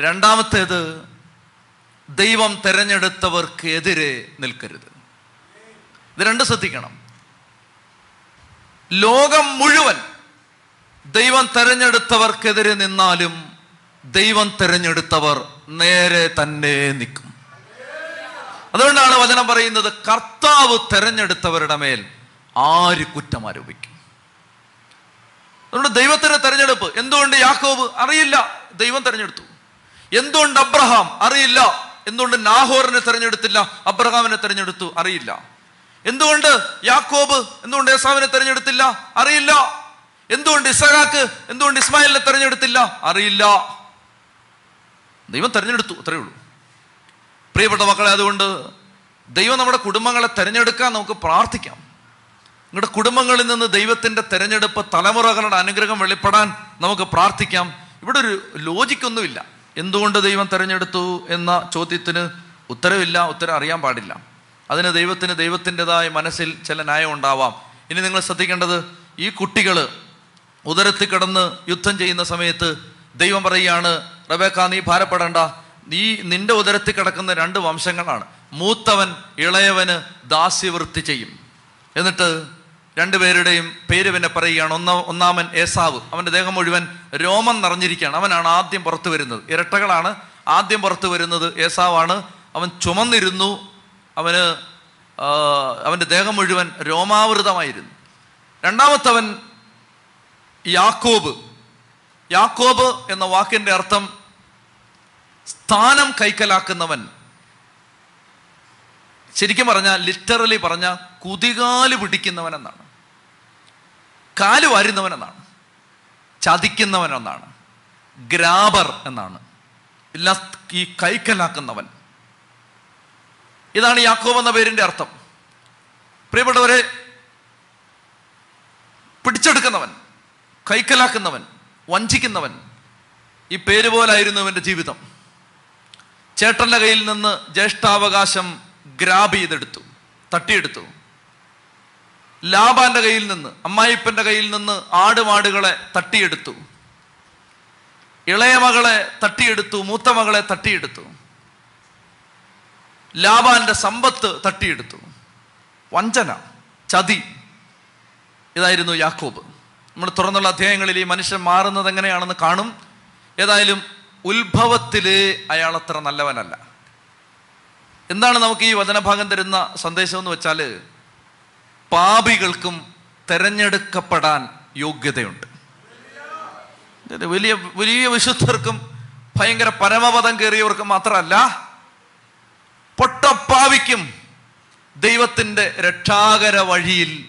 രണ്ടാമത്തേത് ദൈവം തിരഞ്ഞെടുത്തവർക്കെതിരെ നിൽക്കരുത്. ഇത് രണ്ട് ശ്രദ്ധിക്കണം. ലോകം മുഴുവൻ ദൈവം തെരഞ്ഞെടുത്തവർക്കെതിരെ നിന്നാലും ദൈവം തിരഞ്ഞെടുത്തവർ നേരെ തന്നെ നിൽക്കും. അതുകൊണ്ടാണ് വചനം പറയുന്നത് കർത്താവ് തെരഞ്ഞെടുത്തവരുടെ മേൽ ആര് കുറ്റം ആരോപിക്കും? അതുകൊണ്ട് ദൈവത്തിന്റെ തെരഞ്ഞെടുപ്പ് എന്തുകൊണ്ട് യാക്കോബ് അറിയില്ല ദൈവം തെരഞ്ഞെടുത്തു. എന്തുകൊണ്ട് അബ്രഹാം അറിയില്ല എന്തുകൊണ്ട് നാഹോറിനെ തെരഞ്ഞെടുത്തില്ല അബ്രഹാമിനെ തെരഞ്ഞെടുത്തു അറിയില്ല. എന്തുകൊണ്ട് യാക്കോബ് എന്തുകൊണ്ട് യേസാവിനെ തെരഞ്ഞെടുത്തില്ല അറിയില്ല. എന്തുകൊണ്ട് ഇസഹാക്ക് എന്തുകൊണ്ട് ഇസ്മായിലിനെ തെരഞ്ഞെടുത്തില്ല അറിയില്ല. ദൈവം തിരഞ്ഞെടുത്തു അത്രയേ ഉള്ളൂ. പ്രിയപ്പെട്ട മക്കളെ അതുകൊണ്ട് ദൈവം നമ്മുടെ കുടുംബങ്ങളെ തിരഞ്ഞെടുക്കാൻ നമുക്ക് പ്രാർത്ഥിക്കാം. നിങ്ങളുടെ കുടുംബങ്ങളിൽ നിന്ന് ദൈവത്തിന്റെ തിരഞ്ഞെടുപ്പ് തലമുറകളുടെ അനുഗ്രഹം വെളിപ്പെടാൻ നമുക്ക് പ്രാർത്ഥിക്കാം. ഇവിടെ ഒരു ലോജിക്കൊന്നുമില്ല. എന്തുകൊണ്ട് ദൈവം തിരഞ്ഞെടുത്തു എന്ന ചോദ്യത്തിന് ഉത്തരവില്ല ഉത്തരം അറിയാൻ പാടില്ല. അതിന് ദൈവത്തിന് ദൈവത്തിന്റെതായ മനസ്സിൽ ചില ന്യായം ഉണ്ടാവാം. ഇനി നിങ്ങൾ ശ്രദ്ധിക്കേണ്ടത് ഈ കുട്ടികൾ ഉദരത്തിൽ കിടന്ന് യുദ്ധം ചെയ്യുന്ന സമയത്ത് ദൈവം പറയുകയാണ് റബേക്ക നീ ഭാരപ്പെടേണ്ട. നീ നിന്റെ ഉദരത്തിൽ കിടക്കുന്ന രണ്ട് വംശങ്ങളാണ്. മൂത്തവൻ ഇളയവന് ദാസ്യവൃത്തി ചെയ്യും. എന്നിട്ട് രണ്ടുപേരുടെയും പേര് പിന്നെ പറയുകയാണ്. ഒന്നാം ഒന്നാമൻ ഏസാവ്. അവന്റെ ദേഹം മുഴുവൻ രോമം നിറഞ്ഞിരിക്കുകയാണ്. അവനാണ് ആദ്യം പുറത്തു വരുന്നത്. ഇരട്ടകളാണ്. ആദ്യം പുറത്തു വരുന്നത് ഏസാവാണ്. അവൻ ചുമന്നിരുന്നു. അവന് അവന്റെ ദേഹം മുഴുവൻ രോമാവൃതമായിരുന്നു. രണ്ടാമത്തവൻ യാക്കോബ്. യാക്കോബ് എന്ന വാക്കിന്റെ അർത്ഥം സ്ഥാനം കൈക്കലാക്കുന്നവൻ. ശരിക്കും പറഞ്ഞാൽ ലിറ്ററലി പറഞ്ഞ കുതികാൽ പിടിക്കുന്നവൻ എന്നാണ് കാൽ വാരുന്നവൻ എന്നാണ് ചതിക്കുന്നവൻ എന്നാണ്. ഗ്രാബർ എന്നാണ് ഈ കൈക്കലാക്കുന്നവൻ. ഇതാണ് യാക്കോബ് എന്ന പേരിന്റെ അർത്ഥം. പ്രിയപ്പെട്ടവരെ പിടിച്ചെടുക്കുന്നവൻ കൈക്കലാക്കുന്നവൻ വഞ്ചിക്കുന്നവൻ. ഈ പേര് പോലായിരുന്നു അവന്റെ ജീവിതം. ചേട്ടന്റെ കയ്യിൽ നിന്ന് ജ്യേഷ്ഠാവകാശം ഗ്രാബ് ചെയ്തെടുത്തു തട്ടിയെടുത്തു. ലാബാന്റെ കയ്യിൽ നിന്ന് അമ്മായിപ്പന്റെ കയ്യിൽ നിന്ന് ആടുമാടുകളെ തട്ടിയെടുത്തു. ഇളയ മകളെ തട്ടിയെടുത്തു മൂത്ത മകളെ തട്ടിയെടുത്തു. ലാബാന്റെ സമ്പത്ത് തട്ടിയെടുത്തു. വഞ്ചന ചതി. ഇതായിരുന്നു യാക്കോബ്. നമ്മൾ തുറന്നുള്ള അധ്യായങ്ങളിൽ ഈ മനുഷ്യൻ മാറുന്നത് എങ്ങനെയാണെന്ന് കാണും. ഏതായാലും ഉത്ഭവത്തിൽ അയാൾ അത്ര നല്ലവനല്ല. എന്താണ് നമുക്ക് ഈ വചനഭാഗം തരുന്ന സന്ദേശം എന്ന് വെച്ചാൽ പാപികൾക്കും തെരഞ്ഞെടുക്കപ്പെടാൻ യോഗ്യതയുണ്ട്. വലിയ വലിയ വിശുദ്ധർക്കും ഭയങ്കര പരമപദം കയറിയവർക്കും മാത്രമല്ല പൊട്ടപ്പാവിക്കും ദൈവത്തിന്റെ രക്ഷാകര വഴിയിൽ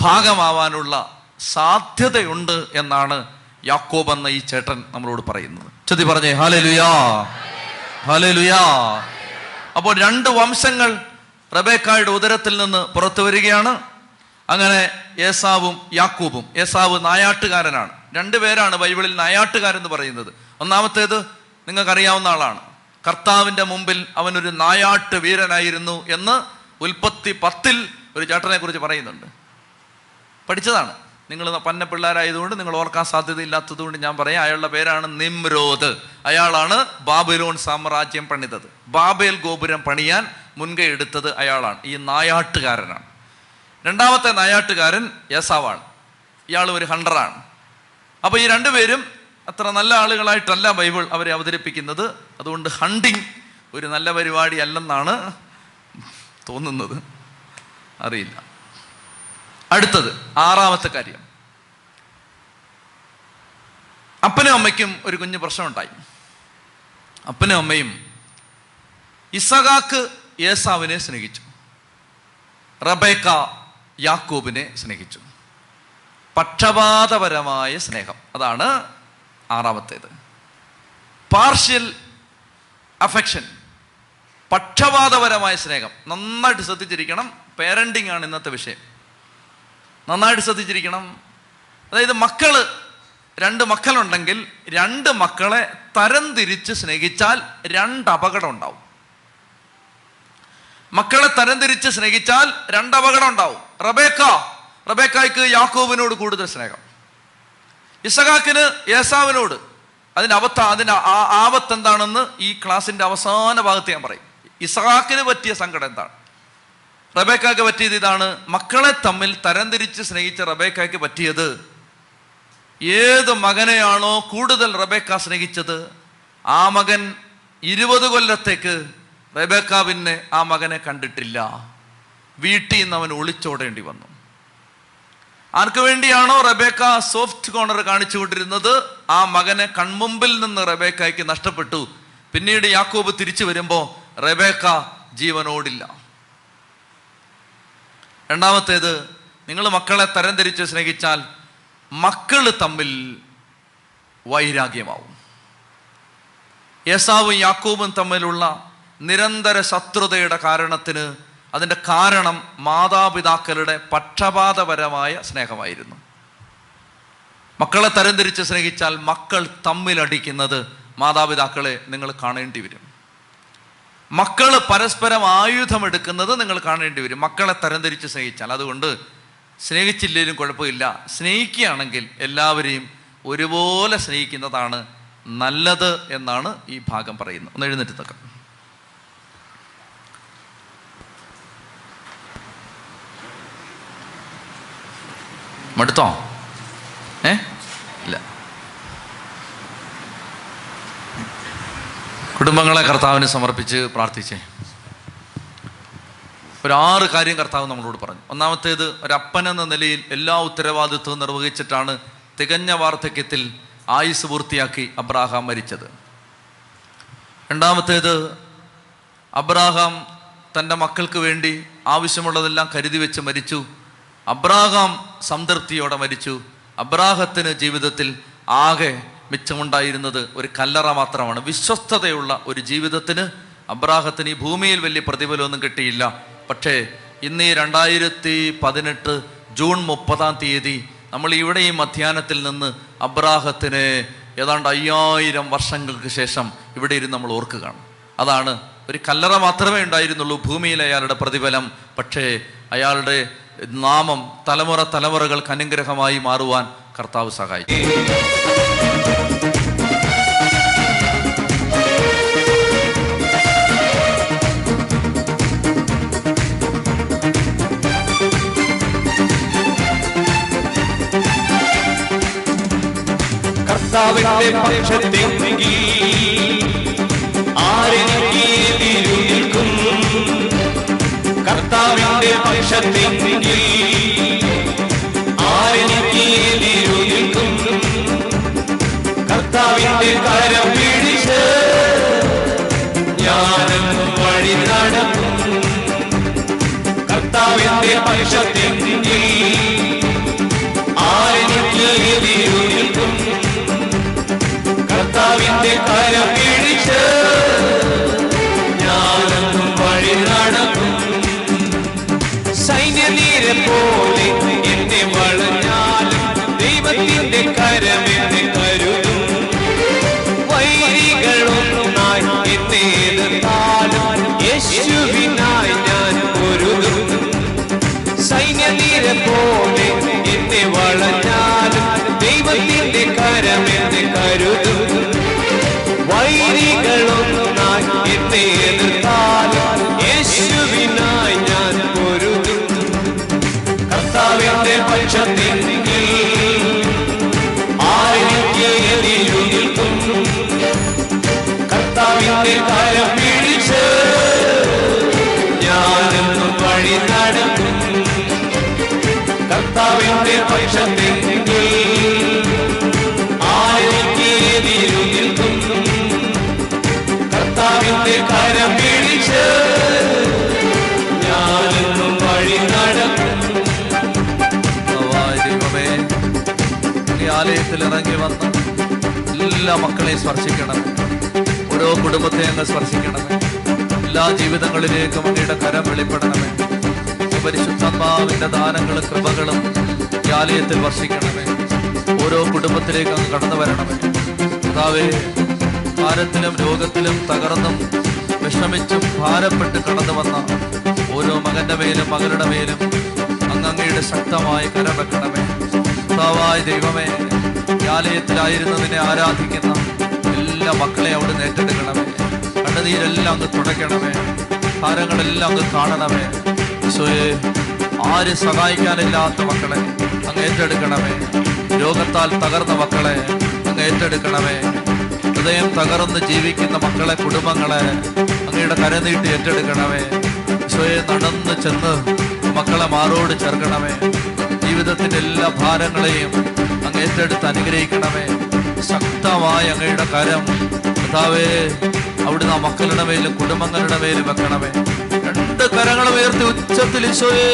ഭാഗമാവാനുള്ള സാധ്യതയുണ്ട് എന്നാണ് യാക്കോബ് എന്ന ഈ ചേട്ടൻ നമ്മളോട് പറയുന്നത്. ചെത്തി പറഞ്ഞേ ഹാലേ ലുയാ ഹാലേ ലുയാ അപ്പോൾ രണ്ട് വംശങ്ങൾ റബേക്കായുടെ ഉദരത്തിൽ നിന്ന് പുറത്തു വരികയാണ്. അങ്ങനെ ഏസാവും യാക്കൂബും ഏസാവ് നായാട്ടുകാരനാണ്. രണ്ടു പേരാണ് ബൈബിളിൽ നായാട്ടുകാരെന്ന് പറയുന്നത്. ഒന്നാമത്തേത് നിങ്ങൾക്കറിയാവുന്ന ആളാണ്. കർത്താവിന്റെ മുമ്പിൽ അവനൊരു നായാട്ട് വീരനായിരുന്നു എന്ന് ഉൽപ്പത്തി പത്തിൽ ഒരു ചേട്ടനെ കുറിച്ച് പറയുന്നുണ്ട്. പഠിച്ചതാണ്. നിങ്ങൾ പന്ന പിള്ളേരായതുകൊണ്ട് നിങ്ങൾ ഓർക്കാൻ സാധ്യതയില്ലാത്തതുകൊണ്ട് ഞാൻ പറയാം. അയാളുടെ പേരാണ് നിമ്രോദ്. അയാളാണ് ബാബിലോൺ സാമ്രാജ്യം പണിതത്. ബാബേൽ ഗോപുരം പണിയാൻ മുൻകൈ എടുത്തത് അയാളാണ്. ഈ നായാട്ടുകാരനാണ്. രണ്ടാമത്തെ നായാട്ടുകാരൻ യസാവാണ് ഇയാൾ ഒരു ഹണ്ടറാണ്. അപ്പോൾ ഈ രണ്ടുപേരും അത്ര നല്ല ആളുകളായിട്ടല്ല ബൈബിൾ അവരെ അവതരിപ്പിക്കുന്നത്. അതുകൊണ്ട് ഹണ്ടിങ് ഒരു നല്ല പരിപാടി അല്ലെന്നാണ് തോന്നുന്നത്. അറിയില്ല. അടുത്തത് ആറാമത്തെ കാര്യം. അപ്പനും അമ്മയ്ക്കും ഒരു കുഞ്ഞു പ്രശ്നമുണ്ടായി. അപ്പനും അമ്മയും ഇസഹാക്ക് ഏസാവിനെ സ്നേഹിച്ചു. റബേക്ക യാക്കൂബിനെ സ്നേഹിച്ചു. പക്ഷപാതപരമായ സ്നേഹം. അതാണ് ആറാമത്തേത്. പാർഷ്യൽ അഫെക്ഷൻ പക്ഷപാതപരമായ സ്നേഹം. നന്നായിട്ട് ശ്രദ്ധിച്ചിരിക്കണം. പേരന്റിങ് ആണ് ഇന്നത്തെ വിഷയം. നന്നായിട്ട് ശ്രദ്ധിച്ചിരിക്കണം. അതായത് മക്കൾ രണ്ട് മക്കളുണ്ടെങ്കിൽ രണ്ട് മക്കളെ തരംതിരിച്ച് സ്നേഹിച്ചാൽ രണ്ട് അപകടം ഉണ്ടാവും. മക്കളെ തരംതിരിച്ച് സ്നേഹിച്ചാൽ രണ്ട് അപകടം ഉണ്ടാവും. റബേക്ക റബേക്കായ്ക്ക് യാക്കോബിനോട് കൂടുതൽ സ്നേഹം. ഇസഹാക്കിന് യേസാവിനോട് അതിന്റെ അവത്ത അതിന്റെ ആപത്ത് എന്താണെന്ന് ഈ ക്ലാസിന്റെ അവസാന ഭാഗത്ത് ഞാൻ പറയും. ഇസഹാക്കിന് പറ്റിയ സങ്കടം എന്താണ്? റബേക്കാക്ക് പറ്റിയത് ഇതാണ്. മക്കളെ തമ്മിൽ തരംതിരിച്ച് സ്നേഹിച്ച റബേക്കാക്ക് പറ്റിയത്. ഏത് മകനെയാണോ കൂടുതൽ റബേക്ക സ്നേഹിച്ചത്? ആ മകൻ ഇരുപത് കൊല്ലത്തേക്ക് റബേക്ക പിന്നെ ആ മകനെ കണ്ടിട്ടില്ല. വീട്ടിൽ നിന്ന് അവൻ ഒളിച്ചോടേണ്ടി വന്നു. ആർക്കു വേണ്ടിയാണോ റബേക്ക സോഫ്റ്റ് കോർണർ കാണിച്ചുകൊണ്ടിരുന്നത് ആ മകനെ കൺമുമ്പിൽ നിന്ന് റബേക്കയ്ക്ക് നഷ്ടപ്പെട്ടു. പിന്നീട് യാക്കോബ് തിരിച്ചു വരുമ്പോൾ റബേക്ക ജീവനോടില്ല. രണ്ടാമത്തേത് നിങ്ങൾ മക്കളെ തരംതിരിച്ച് സ്നേഹിച്ചാൽ മക്കൾ തമ്മിൽ വൈരാഗ്യമാവും. യേസാവും യാക്കൂബും തമ്മിലുള്ള നിരന്തര ശത്രുതയുടെ കാരണത്തിന് അതിന്റെ കാരണം മാതാപിതാക്കളുടെ പക്ഷപാതപരമായ സ്നേഹമായിരുന്നു. മക്കളെ തരംതിരിച്ച് സ്നേഹിച്ചാൽ മക്കൾ തമ്മിലടിക്കുന്നത് മാതാപിതാക്കളെ നിങ്ങൾ കാണേണ്ടി വരും. മക്കൾ പരസ്പരം ആയുധമെടുക്കുന്നത് നിങ്ങൾ കാണേണ്ടി വരും. മക്കളെ തരംതിരിച്ച് സ്നേഹിച്ചാൽ. അതുകൊണ്ട് സ്നേഹിച്ചില്ലെങ്കിലും കുഴപ്പമില്ല. സ്നേഹിക്കുകയാണെങ്കിൽ എല്ലാവരെയും ഒരുപോലെ സ്നേഹിക്കുന്നതാണ് നല്ലത് എന്നാണ് ഈ ഭാഗം പറയുന്നത്. ഒന്ന് എഴുന്നേറ്റ് തക്കം മടുത്തോ? ഏ? കുടുംബങ്ങളെ കർത്താവിന് സമർപ്പിച്ച് പ്രാർത്ഥിച്ചേ. ഒരു ആറ് കാര്യം കർത്താവ് നമ്മളോട് പറഞ്ഞു. ഒന്നാമത്തേത് ഒരപ്പൻ എന്ന നിലയിൽ എല്ലാ ഉത്തരവാദിത്വവും നിർവഹിച്ചിട്ടാണ് തികഞ്ഞ വാർദ്ധക്യത്തിൽ ആയുസ് പൂർത്തിയാക്കി അബ്രാഹാം മരിച്ചത്. രണ്ടാമത്തേത് അബ്രാഹാം തന്റെ മക്കൾക്ക് വേണ്ടി ആവശ്യമുള്ളതെല്ലാം കരുതി വെച്ച് മരിച്ചു. അബ്രാഹാം സംതൃപ്തിയോടെ മരിച്ചു. അബ്രാഹത്തിന് ജീവിതത്തിൽ ആകെ മിച്ചമുണ്ടായിരുന്നത് ഒരു കല്ലറ മാത്രമാണ്. വിശ്വസ്തതയുള്ള ഒരു ജീവിതത്തിന് അബ്രാഹത്തിന് ഈ ഭൂമിയിൽ വലിയ പ്രതിഫലമൊന്നും കിട്ടിയില്ല. പക്ഷേ ഇന്ന് ഈ രണ്ടായിരത്തി പതിനെട്ട് ജൂൺ മുപ്പതാം തീയതി നമ്മൾ ഇവിടെ ഈ മധ്യാനത്തിൽ നിന്ന് അബ്രാഹത്തിന് ഏതാണ്ട് അയ്യായിരം വർഷങ്ങൾക്ക് ശേഷം ഇവിടെ ഇരുന്ന് നമ്മൾ ഓർക്കുകയാണ് അതാണ് ഒരു കല്ലറ മാത്രമേ ഉണ്ടായിരുന്നുള്ളൂ ഭൂമിയിൽ അയാളുടെ പ്രതിഫലം. പക്ഷേ അയാളുടെ നാമം തലമുറ തലമുറകൾക്ക് അനുഗ്രഹമായി മാറുവാൻ കർത്താവ് സഹായിച്ചു. കർത്താവിന്റെ പക്ഷത്തെങ്കിൽ ആരെനിക്ക് കർത്താവിന്റെ പക്ഷത്തെങ്കിൽ കർത്താവിന്റെ കരം പിടിച്ച് ഞാനും വഴി നടക്കും കർത്താവിന്റെ പക്ഷത്തെങ്കിൽ കർത്താവിന്റെ എല്ലാ മക്കളെയും സ്പർശിക്കണം. ഓരോ കുടുംബത്തെ അങ്ങ് സ്പർശിക്കണമേ എല്ലാ ജീവിതങ്ങളിലേക്കും അങ്ങയുടെ കരം വെളിപ്പെടണമേ. ഈ പരിശുദ്ധാത്മാവിന്റെ ദാനങ്ങളും കൃപകളും ഈ ആലയത്തിൽ വർഷിക്കണമേ. ഓരോ കുടുംബത്തിലേക്ക് അങ്ങ് കടന്നു വരണമേ. കർത്താവേ ഭാരത്തിലും രോഗത്തിലും തകർന്നും വിഷമിച്ചും ഭാരപ്പെട്ട് കടന്നു വന്ന ഓരോ മകന്റെ മേലും മകളുടെ മേലും അങ്ങ് അങ്ങയുടെ ശക്തമായ കരം വെക്കണമേ. കർത്താവായ ദൈവമേ ഈ ആരാധിക്കുന്ന എല്ലാ മക്കളെ അവിടെ ഏറ്റെടുക്കണമേ. കണ്ണുനീരെല്ലാം അങ്ങ് തുടയ്ക്കണമേ. താരങ്ങളെല്ലാം അങ്ങ് കാണണമേ. ഈശോയെ ആര് സഹായിക്കാനില്ലാത്ത മക്കളെ അങ്ങ് ഏറ്റെടുക്കണമേ. രോഗത്താൽ തകർന്ന മക്കളെ അങ്ങ് ഏറ്റെടുക്കണമേ. ഹൃദയം തകർന്ന് ജീവിക്കുന്ന മക്കളെ കുടുംബങ്ങളെ അങ്ങയുടെ കരനീട്ടി ഏറ്റെടുക്കണമേ. ഈശോയെ നടന്ന് ചെന്ന് മക്കളെ മാറോട് ചേർക്കണമേ. ജീവിതത്തിന്റെ എല്ലാ ഭാരങ്ങളെയും അങ്ങ് ഏറ്റെടുത്ത് അനുഗ്രഹിക്കണമേ. ശക്തമായ അങ്ങയുടെ കരം കർത്താവേ അവിടുന്ന് ആ മക്കളുടെ മേലും കുടുംബങ്ങളുടെ മേലും വെക്കണമേ. രണ്ട് കരങ്ങളും ഉയർത്തി ഉച്ചത്തിൽ ഈശോയേ.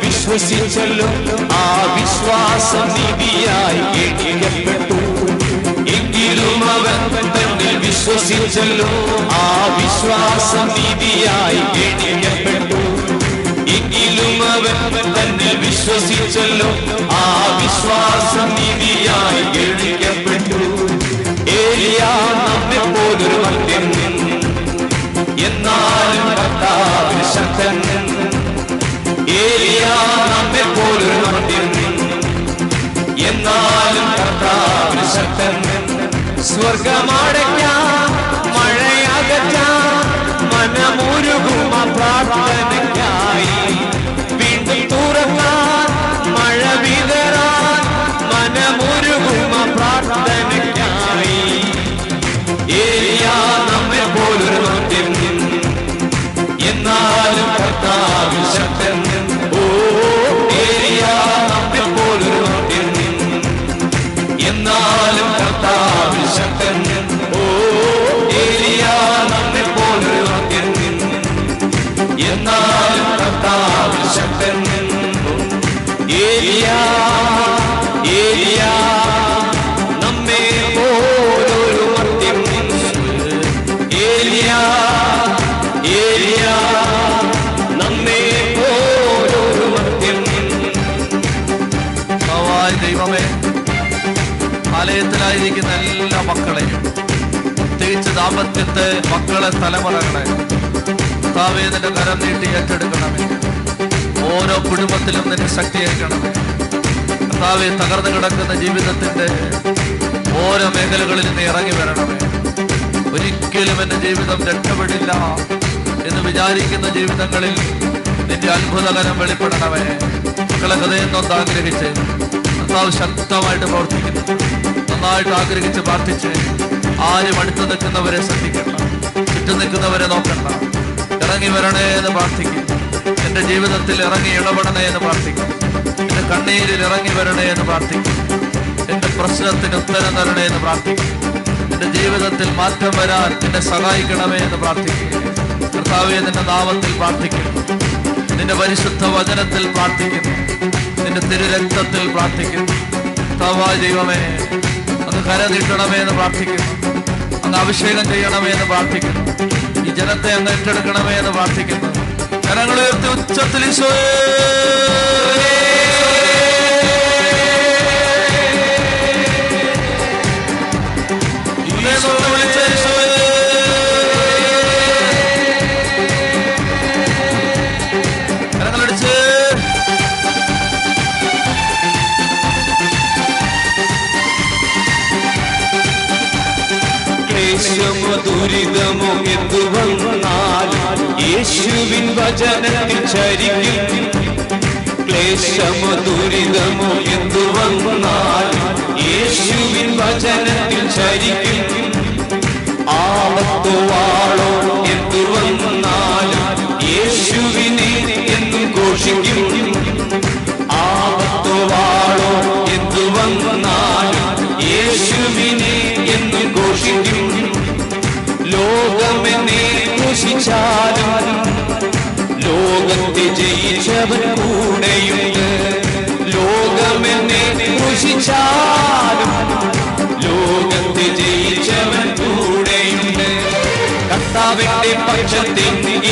വിശ്വസിച്ചല്ലോ. ആ വിശ്വാസം നിധിയായി എണ്ണിക്കപ്പെട്ടു എങ്കിലും അവൻ തന്നെ വിശ്വസിച്ചല്ലോ. ആ വിശ്വാസം നിധിയായി എണ്ണിക്കപ്പെട്ടു എങ്കിലും അവൻ വിശ്വസിച്ചല്ലോ. ആ വിശ്വാസം നീതിയായി എണ്ണിക്കപ്പെട്ടു ഏലിയാ നമ്മെ പോലൊരു മദ്യം എന്നാലും കർത്താവിന് ശക്തൻ. ഏലിയാ നമ്മെ പോലൊരു മദ്യം എന്നാലും കർത്താവിന് ശക്തൻ. സ്വർഗമടയ്ക്കാം മഴയകറ്റാം. മക്കളെ തലമുറകളെ കർത്താവേ നിന്റെ കരം നീട്ടി ഏറ്റെടുക്കണമേ ഓരോ കുടുംബത്തിലും നിന്റെ ശക്തി അയക്കണമേ കർത്താവെ തകർന്നു കിടക്കുന്ന ജീവിതത്തിന്റെ ഓരോ മേഖലകളിൽ നീ ഇറങ്ങി വരണമേ ഒരിക്കലും എന്റെ ജീവിതം രക്ഷപ്പെടില്ല എന്ന് വിചാരിക്കുന്ന ജീവിതങ്ങളിൽ നിന്റെ അത്ഭുതകരം വെളിപ്പെടണമേ. മക്കളെ ഹൃദയം നൊന്ന് ആഗ്രഹിച്ച് കർത്താവ് ശക്തമായിട്ട് പ്രവർത്തിക്കുന്നു. നന്നായിട്ട് ആഗ്രഹിച്ച് പ്രാർത്ഥിച്ച് ആരും അടുത്ത് നിൽക്കുന്നവരെ ശ്രദ്ധിക്കണ്ട. ചുറ്റും നിൽക്കുന്നവരെ നോക്കണ്ട. ഇറങ്ങി വരണേ എന്ന് പ്രാർത്ഥിക്കും. എന്റെ ജീവിതത്തിൽ ഇറങ്ങി ഇടപെടണേ എന്ന് പ്രാർത്ഥിക്കും. എന്റെ കണ്ണീരിൽ ഇറങ്ങി വരണേ എന്ന് പ്രാർത്ഥിക്കും. എന്റെ പ്രശ്നത്തിന് ഉത്തരം തരണേ എന്ന് പ്രാർത്ഥിക്കും. എന്റെ ജീവിതത്തിൽ മാറ്റം വരാൻ എന്നെ സഹായിക്കണമേ എന്ന് പ്രാർത്ഥിക്കും. കർത്താവെ നിന്റെ നാമത്തിൽ പ്രാർത്ഥിക്കുന്നു. നിന്റെ പരിശുദ്ധ വചനത്തിൽ പ്രാർത്ഥിക്കുന്നു. നിന്റെ തിരുരക്തത്തിൽ പ്രാർത്ഥിക്കുന്നു. കർത്താവായ ദൈവമേ അങ്ങ് കര നീട്ടണമേ എന്ന് പ്രാർത്ഥിക്കുന്നു. അങ്ങ് അഭിഷേകം ചെയ്യണമേ എന്ന് പ്രാർത്ഥിക്കുന്നു. ജനത്തെ അങ്ങ് ഏറ്റെടുക്കണമേ എന്ന് പ്രാർത്ഥിക്കുന്നു. കരങ്ങൾ ഉയർത്തി ഉച്ചത്തിൽ ദുരിതമോ എന്തു യേശുവിൻ വചനത്തിൽ ചരിക്കും ക്ലേശമോ ദുരിതമോ എന്തു വന്നാലും യേശുവിൻ വചനത്തിൽ ചരിക്കും ആപത്തോ വാളോ എന്തു വന്നാൽ യേശുവിനെ എന്നും ഘോഷിക്കും. ആപത്തോ വാളോ എന്തു വന്നാലും യേശുവിനെ എന്നും ഘോഷിക്കും. ഘോഷിച്ചാലും ലോകത്തെ ജയിച്ചവൻ കൂടെയുണ്ട്. ലോകമെന്നെ ഘോഷിച്ചാലും ലോകത്തെ ജയിച്ചവൻ കൂടെയുണ്ട്. കർത്താവിന്റെ പക്ഷത്തെങ്കിൽ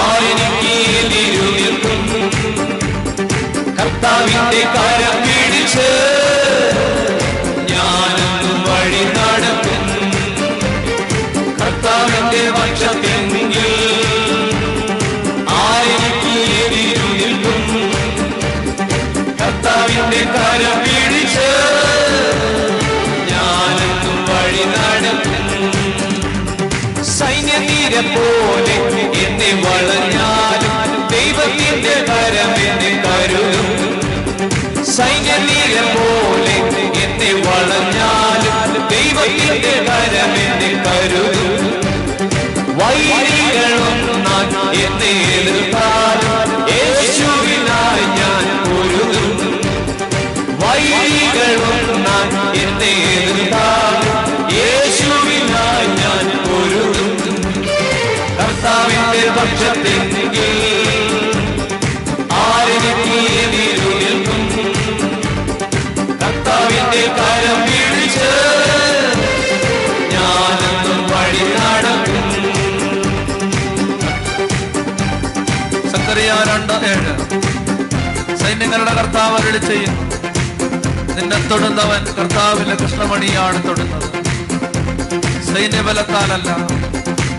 ആരെനിക്ക് എതിരു നിൽക്കും കർത്താവിന്റെ കാര്യം പിടിച്ച് കാര്യം പിടിച്ച് ഞാനൊന്നും വഴി നടക്കും. സൈന്യനീര പോലെ എന്നെ വളഞ്ഞാലും ദൈവത്തിന്റെ കരം കരുതും. സൈന്യനീര പോലെ എന്നെ വളഞ്ഞാലും ദൈവത്തിന്റെ കരം കരുതും. വൈരികളൊന്നും എന്നെ എതിർത്താലും സൈന്യങ്ങളുടെ കർത്താവ് അരുളി ചെയ്യുന്നു. നിന്നെ തൊടുന്നവൻ കർത്താവിന്റെ കൃഷ്ണമണിയാണ് തൊടുന്നത്. സൈന്യബലത്താലല്ല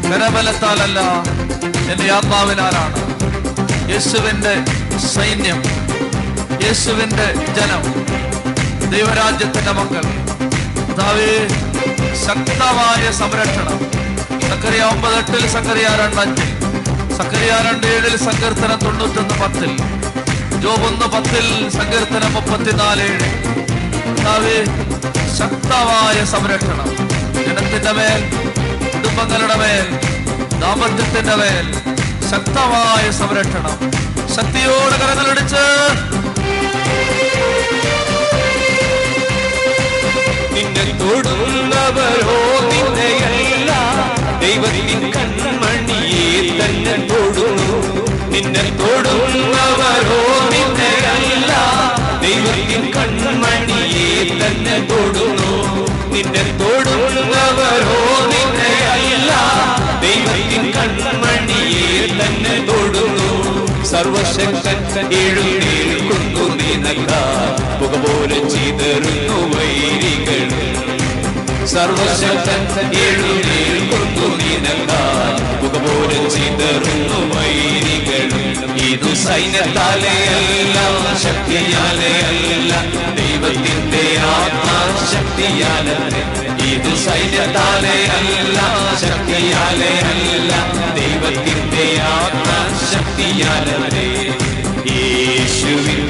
കരബലത്താലല്ല എന്റെ ആത്മാവിനാലാണ്. യേശുവിന്റെ സൈന്യം യേശുവിന്റെ ജനം ദൈവരാജ്യത്തിന്റെ മക്കൾ. കർത്താവേ ശക്തമായ സംരക്ഷണം. സക്കറിയ ഒമ്പത് എട്ടിൽ സക്കറിയ രണ്ടഞ്ചിൽ സക്കറിയ രണ്ട് ഏഴിൽ സങ്കീർത്തനം തൊണ്ണൂറ്റൊന്ന് പത്തിൽ. ജോബ് ഒന്ന് പത്തിൽ സങ്കീർത്തനം മുപ്പത്തിനാല്. ശക്തമായ സംരക്ഷണം. ജനത്തിന്റെ മേൽ കുടുംബങ്ങളുടെ മേൽ ദാമ്പത്യത്തിന്റെ മേൽ ശക്തമായ സംരക്ഷണം. ശക്തിയോടെ കരങ്ങളടിച്ച് നിന്നെ തൊടുന്നവരോ നിന്നെയല്ല. ദൈവത്തിൻ കൺമണിയെ തന്നെ തൊടുന്നു നിന്നെ തൊടുന്നവരോ നിന്നെയല്ല ദൈവത്തിൻ കൺമണിയെ തന്നെ തൊടുന്നു നിന്നെ തൊടുന്നവരോ നിന്നെയല്ല ദൈവത്തിൻ കൺമണിയെ തന്നെ തൊടുന്നു സർവശക്തൻ എഴുന്നേൽക്കുന്നു നിനക്ക പുക പോലെ ചിതറുന്നു വൈരികൾ. സർവശക്തൻ എഴുന്നേൽക്കുന്നു നിനക്കായി മുഖപോലും ചിതറുന്നു വൈരികളും ഇതു സൈന്യത്താലെയല്ല അല്ല ശക്തിയാലെ അല്ല. ദൈവത്തിന്റെ ആത്മാശക്തിയാലേ ഇത് സൈന്യത്താലെയല്ല അല്ല ശക്തിയാലെ അല്ല. ദൈവത്തിന്റെ ആത്മാശക്തിയാലേ യേശുവിൻ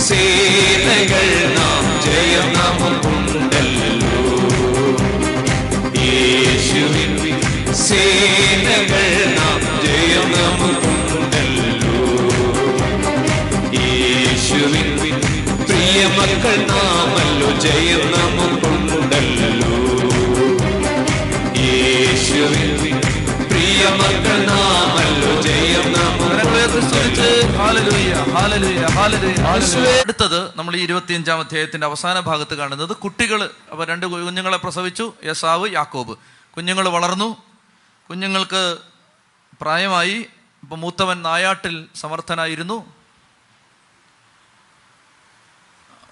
സേനകൾ നാം ജയം നമുക്കുണ്ടല്ലോ. യേശുവിൻ സേനകൾ നാം ജയം നമുക്കുണ്ടല്ലോ പ്രിയ മക്കൾ നാമല്ലോ ജയം നമുക്കുണ്ടല്ലോ യേശുവിൻ പ്രിയ മക്കൾ നാമല്ലോ ജയം. അടുത്തത് നമ്മൾ ഈ ഇരുപത്തിയഞ്ചാം അധ്യായത്തിന്റെ അവസാന ഭാഗത്ത് കാണുന്നത് കുട്ടികൾ അവർ രണ്ട് കുഞ്ഞുങ്ങളെ പ്രസവിച്ചു യസാവ് യാക്കോബ്. കുഞ്ഞുങ്ങൾ വളർന്നു. കുഞ്ഞുങ്ങൾക്ക് പ്രായമായി. ഇപ്പൊ മൂത്തവൻ നായാട്ടിൽ സമർത്ഥനായിരുന്നു.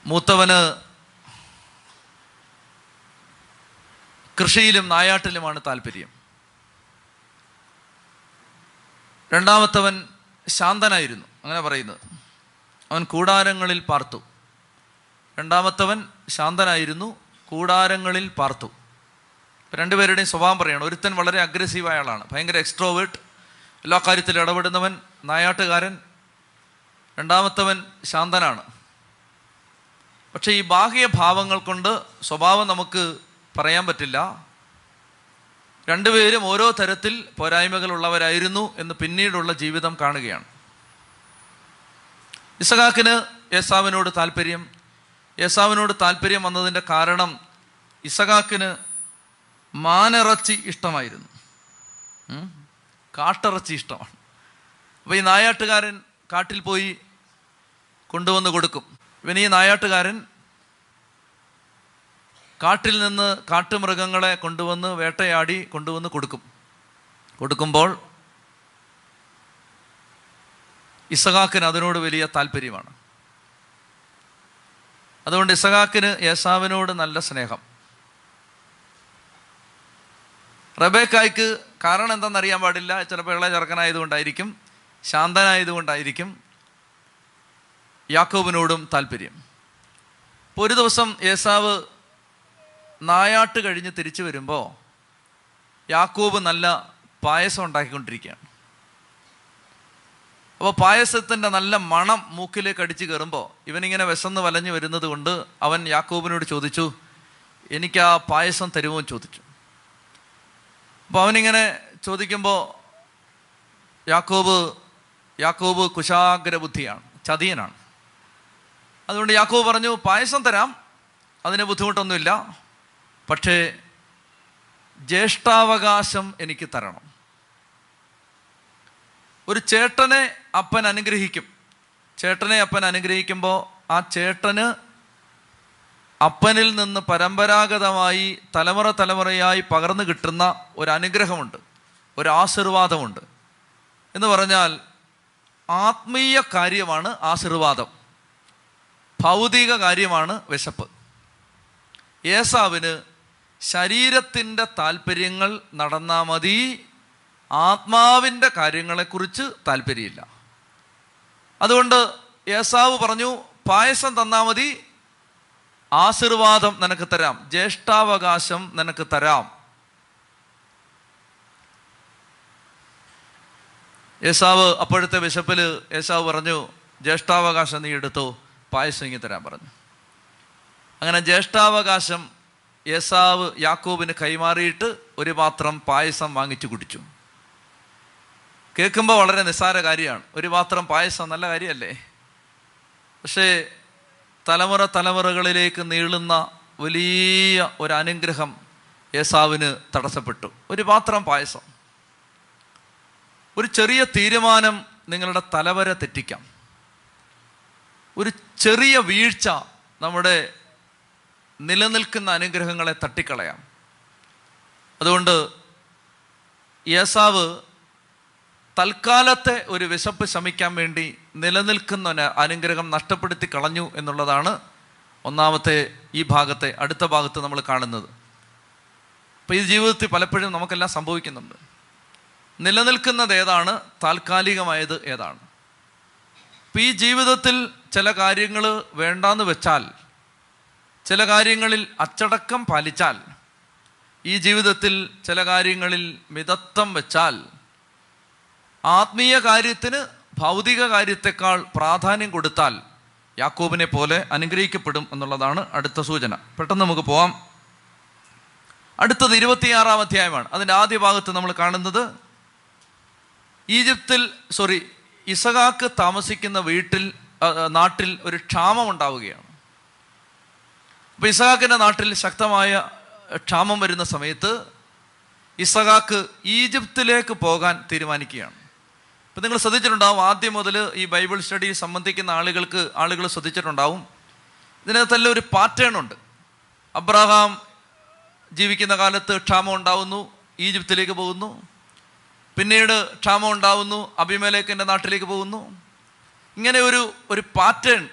മൂത്തവന് കൃഷിയിലും നായാട്ടിലുമാണ് താല്പര്യം. രണ്ടാമത്തവൻ ശാന്തനായിരുന്നു. അങ്ങനെ പറയുന്നത്. അവൻ കൂടാരങ്ങളിൽ പാർത്തു. രണ്ടാമത്തവൻ ശാന്തനായിരുന്നു. കൂടാരങ്ങളിൽ പാർത്തു. രണ്ടുപേരുടെയും സ്വഭാവം പറയണം. ഒരുത്തൻ വളരെ അഗ്രസീവായ ആളാണ്. ഭയങ്കര എക്സ്ട്രോവേർട്ട് എല്ലാ കാര്യത്തിലും ഇടപെടുന്നവൻ നായാട്ടുകാരൻ. രണ്ടാമത്തവൻ ശാന്തനാണ്. പക്ഷേ ഈ ബാഹ്യ ഭാവങ്ങൾ കൊണ്ട് സ്വഭാവം നമുക്ക് പറയാൻ പറ്റില്ല. രണ്ടുപേരും ഓരോ തരത്തിൽ പോരായ്മകളുള്ളവരായിരുന്നു എന്ന് പിന്നീടുള്ള ജീവിതം കാണുകയാണ്. ഇസഹാക്കിന് യേസാവിനോട് താല്പര്യം യേസാവിനോട് താല്പര്യം വന്നതിന്റെ കാരണം ഇസഹാക്കിന് മാനിറച്ചി ഇഷ്ടമായിരുന്നു. കാട്ടിറച്ചി ഇഷ്ടമാണ്. അപ്പോൾ ഈ നായാട്ടുകാരൻ കാട്ടിൽ പോയി കൊണ്ടുവന്ന് കൊടുക്കും. ഇവൻ ഈ നായാട്ടുകാരൻ കാട്ടിൽ നിന്ന് കാട്ടുമൃഗങ്ങളെ കൊണ്ടുവന്ന് വേട്ടയാടി കൊണ്ടുവന്ന് കൊടുക്കും. കൊടുക്കുമ്പോൾ ഇസഹാക്കിന് അതിനോട് വലിയ താല്പര്യമാണ്. അതുകൊണ്ട് ഇസഹാക്കിന് യേസാവിനോട് നല്ല സ്നേഹം. റബേക്കായ്ക്ക് കാരണം എന്താണെന്നറിയാൻ പാടില്ല. ചിലപ്പോൾ ഇളയ ചെറുക്കനായതുകൊണ്ടായിരിക്കും ശാന്തനായതുകൊണ്ടായിരിക്കും. യാക്കോബിനോടും താല്പര്യം. ഇപ്പോൾ ഒരു ദിവസം ഏസാവ് നായാട്ട് കഴിഞ്ഞ് തിരിച്ചു വരുമ്പോൾ യാക്കോബ് നല്ല പായസം ഉണ്ടാക്കിക്കൊണ്ടിരിക്കുകയാണ്. അപ്പോൾ പായസത്തിന്റെ നല്ല മണം മൂക്കിലേക്ക് അടിച്ച് കയറുമ്പോൾ ഇവനിങ്ങനെ വിശന്ന് വലഞ്ഞു വരുന്നത് കൊണ്ട് അവൻ യാക്കോബിനോട് ചോദിച്ചു എനിക്ക് ആ പായസം തരുമോ? ചോദിച്ചു. അപ്പോൾ അവനിങ്ങനെ ചോദിക്കുമ്പോൾ യാക്കോബ് യാക്കോബ് കുശാഗ്ര ബുദ്ധിയാണ് ചതിയനാണ്. അതുകൊണ്ട് യാക്കോബ് പറഞ്ഞു പായസം തരാം അതിന് ബുദ്ധിമുട്ടൊന്നുമില്ല പക്ഷേ ജ്യേഷ്ഠാവകാശം എനിക്ക് തരണം. ഒരു ചേട്ടനെ അപ്പൻ അനുഗ്രഹിക്കും. ചേട്ടനെ അപ്പൻ അനുഗ്രഹിക്കുമ്പോൾ ആ ചേട്ടന് അപ്പനിൽ നിന്ന് പരമ്പരാഗതമായി തലമുറ തലമുറയായി പകർന്നു കിട്ടുന്ന ഒരു അനുഗ്രഹമുണ്ട് ഒരു ആശീർവാദമുണ്ട് എന്ന് പറഞ്ഞാൽ ആത്മീയ കാര്യമാണ് ആശീർവാദം. ഭൗതിക കാര്യമാണ് വിശപ്പ്. ഏസാവിന് ശരീരത്തിന്റെ താല്പര്യങ്ങൾ നടന്നാൽ മതി ആത്മാവിന്റെ കാര്യങ്ങളെക്കുറിച്ച് താല്പര്യമില്ല. അതുകൊണ്ട് ഏസാവ് പറഞ്ഞു പായസം തന്നാൽ മതി ആശീർവാദം നിനക്ക് തരാം ജ്യേഷ്ഠാവകാശം നിനക്ക് തരാം. യേസാവ് അപ്പോഴത്തെ വിശപ്പിൽ യേശാവ് പറഞ്ഞു ജ്യേഷ്ഠാവകാശം നീ എടുത്തോ? പായസം ഇങ്ങി തരാൻ പറഞ്ഞു. അങ്ങനെ ജ്യേഷ്ഠാവകാശം യേസാവ് യാക്കോബിന് കൈമാറിയിട്ട് ഒരു പാത്രം പായസം വാങ്ങിച്ചു കുടിച്ചു. കേൾക്കുമ്പോൾ വളരെ നിസ്സാര കാര്യമാണ്. ഒരു പാത്രം പായസം നല്ല കാര്യമല്ലേ? പക്ഷേ തലമുറ തലമുറകളിലേക്ക് നീളുന്ന വലിയ ഒരു അനുഗ്രഹം യേസാവിന് തടസ്സപ്പെട്ടു. ഒരു പാത്രം പായസം. ഒരു ചെറിയ തീരുമാനം നിങ്ങളുടെ തലവരെ തെറ്റിക്കാം. ഒരു ചെറിയ വീഴ്ച നമ്മുടെ നിലനിൽക്കുന്ന അനുഗ്രഹങ്ങളെ തട്ടിക്കളയാം. അതുകൊണ്ട് യേസാവ് തൽക്കാലത്തെ ഒരു വിശപ്പ് ശമിക്കാൻ വേണ്ടി നിലനിൽക്കുന്ന അനുഗ്രഹം നഷ്ടപ്പെടുത്തി കളഞ്ഞു എന്നുള്ളതാണ് ഒന്നാമത്തെ ഈ ഭാഗത്തെ അടുത്ത ഭാഗത്ത് നമ്മൾ കാണുന്നത്. അപ്പോൾ ഈ ജീവിതത്തിൽ പലപ്പോഴും നമുക്കെല്ലാം സംഭവിക്കുന്നുണ്ട്. നിലനിൽക്കുന്നത് ഏതാണ്? താൽക്കാലികമായത് ഏതാണ്? അപ്പം ഈ ജീവിതത്തിൽ ചില കാര്യങ്ങൾ വേണ്ടാന്ന് വെച്ചാൽ ചില കാര്യങ്ങളിൽ അച്ചടക്കം പാലിച്ചാൽ ഈ ജീവിതത്തിൽ ചില കാര്യങ്ങളിൽ മിതത്വം വെച്ചാൽ ആത്മീയ കാര്യത്തിന് ഭൗതിക കാര്യത്തെക്കാൾ പ്രാധാന്യം കൊടുത്താൽ യാക്കോബിനെ പോലെ അനുഗ്രഹിക്കപ്പെടും എന്നുള്ളതാണ് അടുത്ത സൂചന. പെട്ടെന്ന് നമുക്ക് പോവാം. അടുത്തത് ഇരുപത്തിയാറാം അധ്യായമാണ്. അതിന്റെ ആദ്യ ഭാഗത്ത് നമ്മൾ കാണുന്നത് ഈജിപ്തിൽ സോറി ഇസഹാക്ക് താമസിക്കുന്ന വീട്ടിൽ നാട്ടിൽ ഒരു ക്ഷാമം ഉണ്ടാവുകയാണ്. അപ്പോൾ ഇസഹാക്കിന്റെ നാട്ടിൽ ശക്തമായ ക്ഷാമം വരുന്ന സമയത്ത് ഇസഹാക്ക് ഈജിപ്തിലേക്ക് പോകാൻ തീരുമാനിക്കുകയാണ്. അപ്പം നിങ്ങൾ ശ്രദ്ധിച്ചിട്ടുണ്ടാവും ആദ്യം മുതൽ ഈ ബൈബിൾ സ്റ്റഡി സംബന്ധിക്കുന്ന ആളുകൾക്ക് ആളുകൾ ശ്രദ്ധിച്ചിട്ടുണ്ടാവും. ഇതിനകത്തെല്ലാം ഒരു പാറ്റേൺ ഉണ്ട്. അബ്രഹാം ജീവിക്കുന്ന കാലത്ത് ക്ഷാമം ഉണ്ടാവുന്നു ഈജിപ്തിലേക്ക് പോകുന്നു. പിന്നീട് ക്ഷാമം ഉണ്ടാവുന്നു അഭിമേലേക്കിന്റെ നാട്ടിലേക്ക് പോകുന്നു. ഇങ്ങനെ ഒരു ഒരു പാറ്റേൺ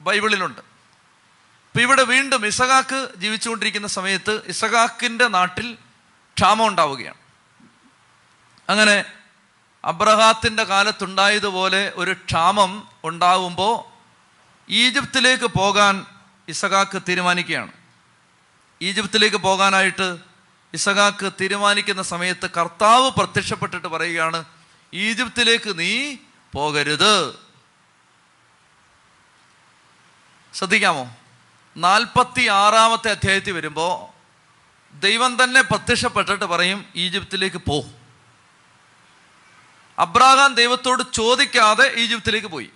ബൈബിളിലുണ്ട്. ഇപ്പം ഇവിടെ വീണ്ടും ഇസഹാക്ക് ജീവിച്ചുകൊണ്ടിരിക്കുന്ന സമയത്ത് ഇസഹാക്കിന്റെ നാട്ടിൽ ക്ഷാമം ഉണ്ടാവുകയാണ്. അങ്ങനെ അബ്രഹാത്തിന്റെ കാലത്തുണ്ടായതുപോലെ ഒരു ക്ഷാമം ഉണ്ടാവുമ്പോൾ ഈജിപ്തിലേക്ക് പോകാൻ ഇസഹാക്ക് തീരുമാനിക്കുകയാണ്. ഈജിപ്തിലേക്ക് പോകാനായിട്ട് ഇസഹാക്ക് തീരുമാനിക്കുന്ന സമയത്ത് കർത്താവ് പ്രത്യക്ഷപ്പെട്ടിട്ട് പറയുകയാണ് ഈജിപ്തിലേക്ക് നീ പോകരുത്. ശ്രദ്ധിക്കാമോ? നാൽപ്പത്തി ആറാമത്തെ അധ്യായത്തിൽ വരുമ്പോൾ ദൈവം തന്നെ പ്രത്യക്ഷപ്പെട്ടിട്ട് പറയും ഈജിപ്തിലേക്ക് പോ. അബ്രാഹാം ദൈവത്തോട് ചോദിക്കാതെ ഈജിപ്തിലേക്ക് പോയി.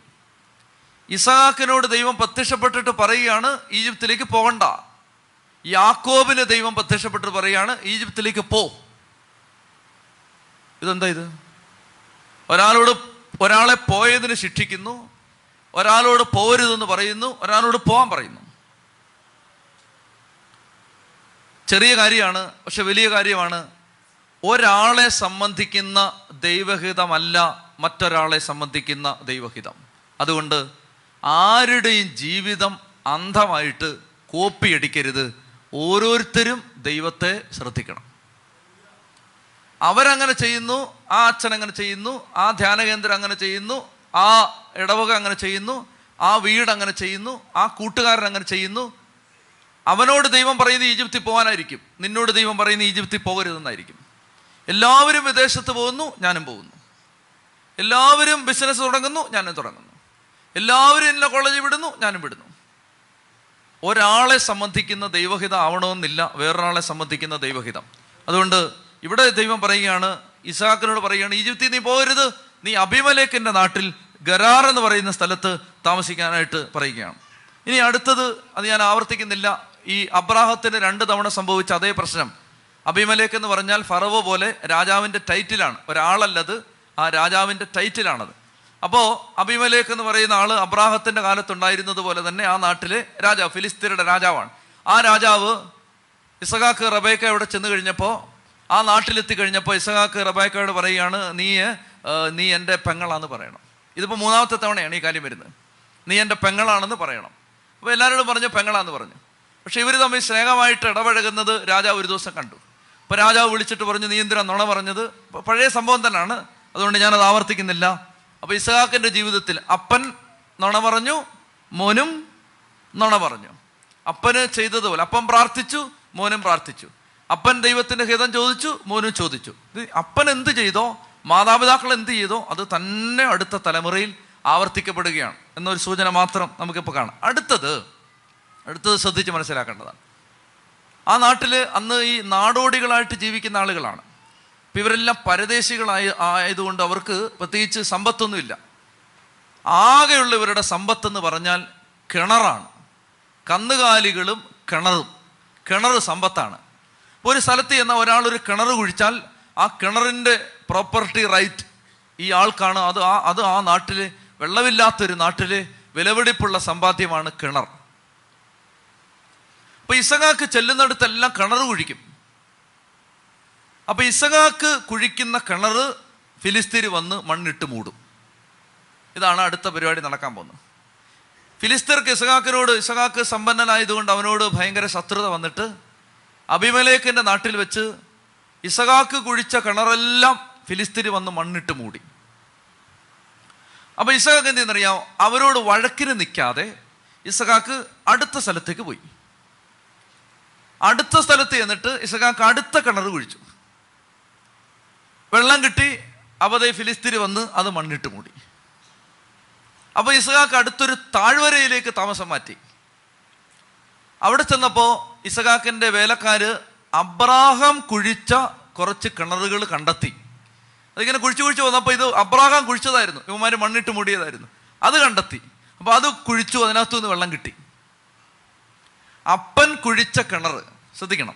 ഇസഹാക്കിനോട് ദൈവം പ്രത്യക്ഷപ്പെട്ടിട്ട് പറയുകയാണ് ഈജിപ്തിലേക്ക് പോകണ്ട. യാക്കോബിന് ദൈവം പ്രത്യക്ഷപ്പെട്ടിട്ട് പറയാണ് ഈജിപ്തിലേക്ക് പോ. ഇതെന്താ ഇത്? ഒരാളോട് ഒരാളെ പോയതിന് ശിക്ഷിക്കുന്നു ഒരാളോട് പോരുതെന്ന് പറയുന്നു ഒരാളോട് പോകാൻ പറയുന്നു. ചെറിയ കാര്യമാണ് പക്ഷെ വലിയ കാര്യമാണ് ഒരാളെ സംബന്ധിക്കുന്ന ദൈവഹിതമല്ല മറ്റൊരാളെ സംബന്ധിക്കുന്ന ദൈവഹിതം. അതുകൊണ്ട് ആരുടെയും ജീവിതം അന്ധമായിട്ട് കോപ്പിയടിക്കരുത് ഓരോരുത്തരും ദൈവത്തെ ശ്രദ്ധിക്കണം. അവരങ്ങനെ ചെയ്യുന്നു ആ അച്ഛൻ അങ്ങനെ ചെയ്യുന്നു ആ ധ്യാന കേന്ദ്രം അങ്ങനെ ചെയ്യുന്നു ആ ഇടവക അങ്ങനെ ചെയ്യുന്നു ആ വീട് അങ്ങനെ ചെയ്യുന്നു ആ കൂട്ടുകാരൻ അങ്ങനെ ചെയ്യുന്നു. അവനോട് ദൈവം പറയുന്നത് ഈജിപ്തിൽ പോകാനായിരിക്കും. നിന്നോട് ദൈവം പറയുന്നത് ഈജിപ്തിൽ പോകരുതെന്നായിരിക്കും. എല്ലാവരും വിദേശത്ത് പോകുന്നു ഞാനും പോകുന്നു. എല്ലാവരും ബിസിനസ് തുടങ്ങുന്നു ഞാനും തുടങ്ങുന്നു. എല്ലാവരും എന്നെ കോളേജ് വിടുന്നു ഞാനും വിടുന്നു. ഒരാളെ സംബന്ധിക്കുന്ന ദൈവഹിതം ആവണമെന്നില്ല വേറൊരാളെ സംബന്ധിക്കുന്ന ദൈവഹിതം. അതുകൊണ്ട് ഇവിടെ ദൈവം പറയുകയാണ് ഇസാക്കിനോട് പറയുകയാണ് ഈജിപ്തിൽ നീ പോകരുത് നീ അഭിമലേഖിന്റെ നാട്ടിൽ ഗരാർ എന്ന് പറയുന്ന സ്ഥലത്ത് താമസിക്കാനായിട്ട് പറയുകയാണ്. ഇനി അടുത്തത് അത് ഞാൻ ആവർത്തിക്കുന്നില്ല ഈ അബ്രാഹത്തിന് രണ്ട് തവണ സംഭവിച്ച അതേ പ്രശ്നം. അഭിമലേക്ക് എന്ന് പറഞ്ഞാൽ ഫറവ് പോലെ രാജാവിന്റെ ടൈറ്റിലാണ് ഒരാളല്ലത് ആ രാജാവിന്റെ ടൈറ്റിലാണത് അപ്പോൾ അഭിമലേക്ക് എന്ന് പറയുന്ന ആൾ അബ്രാഹത്തിന്റെ കാലത്തുണ്ടായിരുന്നത് പോലെ തന്നെ ആ നാട്ടിലെ രാജാവ് ഫിലിസ്തീനയുടെ രാജാവാണ്. ആ രാജാവ് ഇസഹാക്ക് റബേക്ക അവിടെ ചെന്ന് കഴിഞ്ഞപ്പോൾ ആ നാട്ടിലെത്തി കഴിഞ്ഞപ്പോൾ ഇസഹാക്ക് റബേക്കയോട് പറയുകയാണ് നീ നീ എന്റെ പെങ്ങളാന്ന് പറയണം. ഇതിപ്പോൾ മൂന്നാമത്തെ തവണയാണ് ഈ കാര്യം വരുന്നത്. നീ എന്റെ പെങ്ങളാണെന്ന് പറയണം. അപ്പോൾ എല്ലാവരോടും പറഞ്ഞു പെങ്ങളാന്ന് പറഞ്ഞു. പക്ഷേ ഇവർ തമ്മിൽ സ്നേഹമായിട്ട് ഇടപഴകുന്നത് രാജാവ് ഒരു ദിവസം കണ്ടു. അപ്പോൾ രാജാവ് വിളിച്ചിട്ട് പറഞ്ഞു നീ എന്തിനാ നുണ പറഞ്ഞത്? പഴയ സംഭവം തന്നെയാണ് അതുകൊണ്ട് ഞാനത് ആവർത്തിക്കുന്നില്ല. അപ്പോൾ ഇസഹാക്കിന്റെ ജീവിതത്തിൽ അപ്പൻ നുണ പറഞ്ഞു മോനും നുണ പറഞ്ഞു. അപ്പന് ചെയ്തതുപോലെ അപ്പൻ പ്രാർത്ഥിച്ചു മോനും പ്രാർത്ഥിച്ചു. അപ്പൻ ദൈവത്തിന്റെ ഹിതം ചോദിച്ചു മോനും ചോദിച്ചു. അപ്പൻ എന്ത് ചെയ്തോ മാതാപിതാക്കൾ എന്ത് ചെയ്തോ അത് തന്നെ അടുത്ത തലമുറയിൽ ആവർത്തിക്കപ്പെടുകയാണ് എന്നൊരു സൂചന മാത്രം നമുക്കിപ്പോൾ കാണാം. അടുത്തത് അടുത്തത് ശ്രദ്ധിച്ച് മനസ്സിലാക്കേണ്ടതാണ്. ആ നാട്ടിൽ അന്ന് ഈ നാടോടികളായിട്ട് ജീവിക്കുന്ന ആളുകളാണ്. അപ്പം ഇവരെല്ലാം പരദേശികളായ ആയതുകൊണ്ട് അവർക്ക് പ്രത്യേകിച്ച് സമ്പത്തൊന്നുമില്ല. ആകെയുള്ള ഇവരുടെ സമ്പത്തെന്ന് പറഞ്ഞാൽ കിണറാണ്. കന്നുകാലികളും കിണറും. കിണർ സമ്പത്താണ്. ഒരു സ്ഥലത്ത് ചെന്നാൽ ഒരാളൊരു ഒരു കിണർ കുഴിച്ചാൽ ആ കിണറിന്റെ പ്രോപ്പർട്ടി റൈറ്റ് ഈ ആൾക്കാണ്. അത് ആ അത് ആ നാട്ടിൽ വെള്ളമില്ലാത്തൊരു നാട്ടിൽ വിലപിടിപ്പുള്ള സമ്പാദ്യമാണ് കിണർ. അപ്പോൾ ഇസങ്ങാക്ക് ചെല്ലുന്നിടത്തെല്ലാം കിണർ കുഴിക്കും. അപ്പൊ ഇസഹാക്ക് കുഴിക്കുന്ന കിണർ ഫിലിസ്തീന് വന്ന് മണ്ണിട്ട് മൂടും. ഇതാണ് അടുത്ത പരിപാടി നടക്കാൻ പോകുന്നത്. ഫിലിസ്തീർക്ക് ഇസഹാക്കിനോട് ഇസഹാക്ക് സമ്പന്നനായതുകൊണ്ട് അവനോട് ഭയങ്കര ശത്രുത വന്നിട്ട് അഭിമലേഖിന്റെ നാട്ടിൽ വെച്ച് ഇസഹാക്ക് കുഴിച്ച കിണറെല്ലാം ഫിലിസ്തീന് വന്ന് മണ്ണിട്ട് മൂടി. അപ്പോൾ ഇസഹാക്ക് എന്ത് ചെയ്യുന്നറിയാം അവരോട് വഴക്കിന് നിൽക്കാതെ ഇസഹാക്ക് അടുത്ത സ്ഥലത്തേക്ക് പോയി. അടുത്ത സ്ഥലത്ത് ചെന്നിട്ട് ഇസഹാക്ക് അടുത്ത കിണർ കുഴിച്ചു. വെള്ളം കിട്ടി അവതെ ഫിലിസ്തീരി വന്ന് അത് മണ്ണിട്ട് മൂടി. അപ്പോൾ ഇസഹാക്ക് അടുത്തൊരു താഴ്വരയിലേക്ക് താമസം മാറ്റി. അവിടെ ചെന്നപ്പോൾ ഇസഹാക്കിന്റെ വേലക്കാര് അബ്രാഹാം കുഴിച്ച കുറച്ച് കിണറുകൾ കണ്ടെത്തി. അതിങ്ങനെ കുഴിച്ചു കുഴിച്ചു വന്നപ്പോൾ ഇത് അബ്രാഹാം കുഴിച്ചതായിരുന്നു. ഇവന്മാർ മണ്ണിട്ട് മൂടിയതായിരുന്നു. അത് കണ്ടെത്തി. അപ്പോൾ അത് കുഴിച്ചു അതിനകത്തു നിന്ന് വെള്ളം കിട്ടി. അപ്പൻ കുഴിച്ച കിണർ ശ്രദ്ധിക്കണം.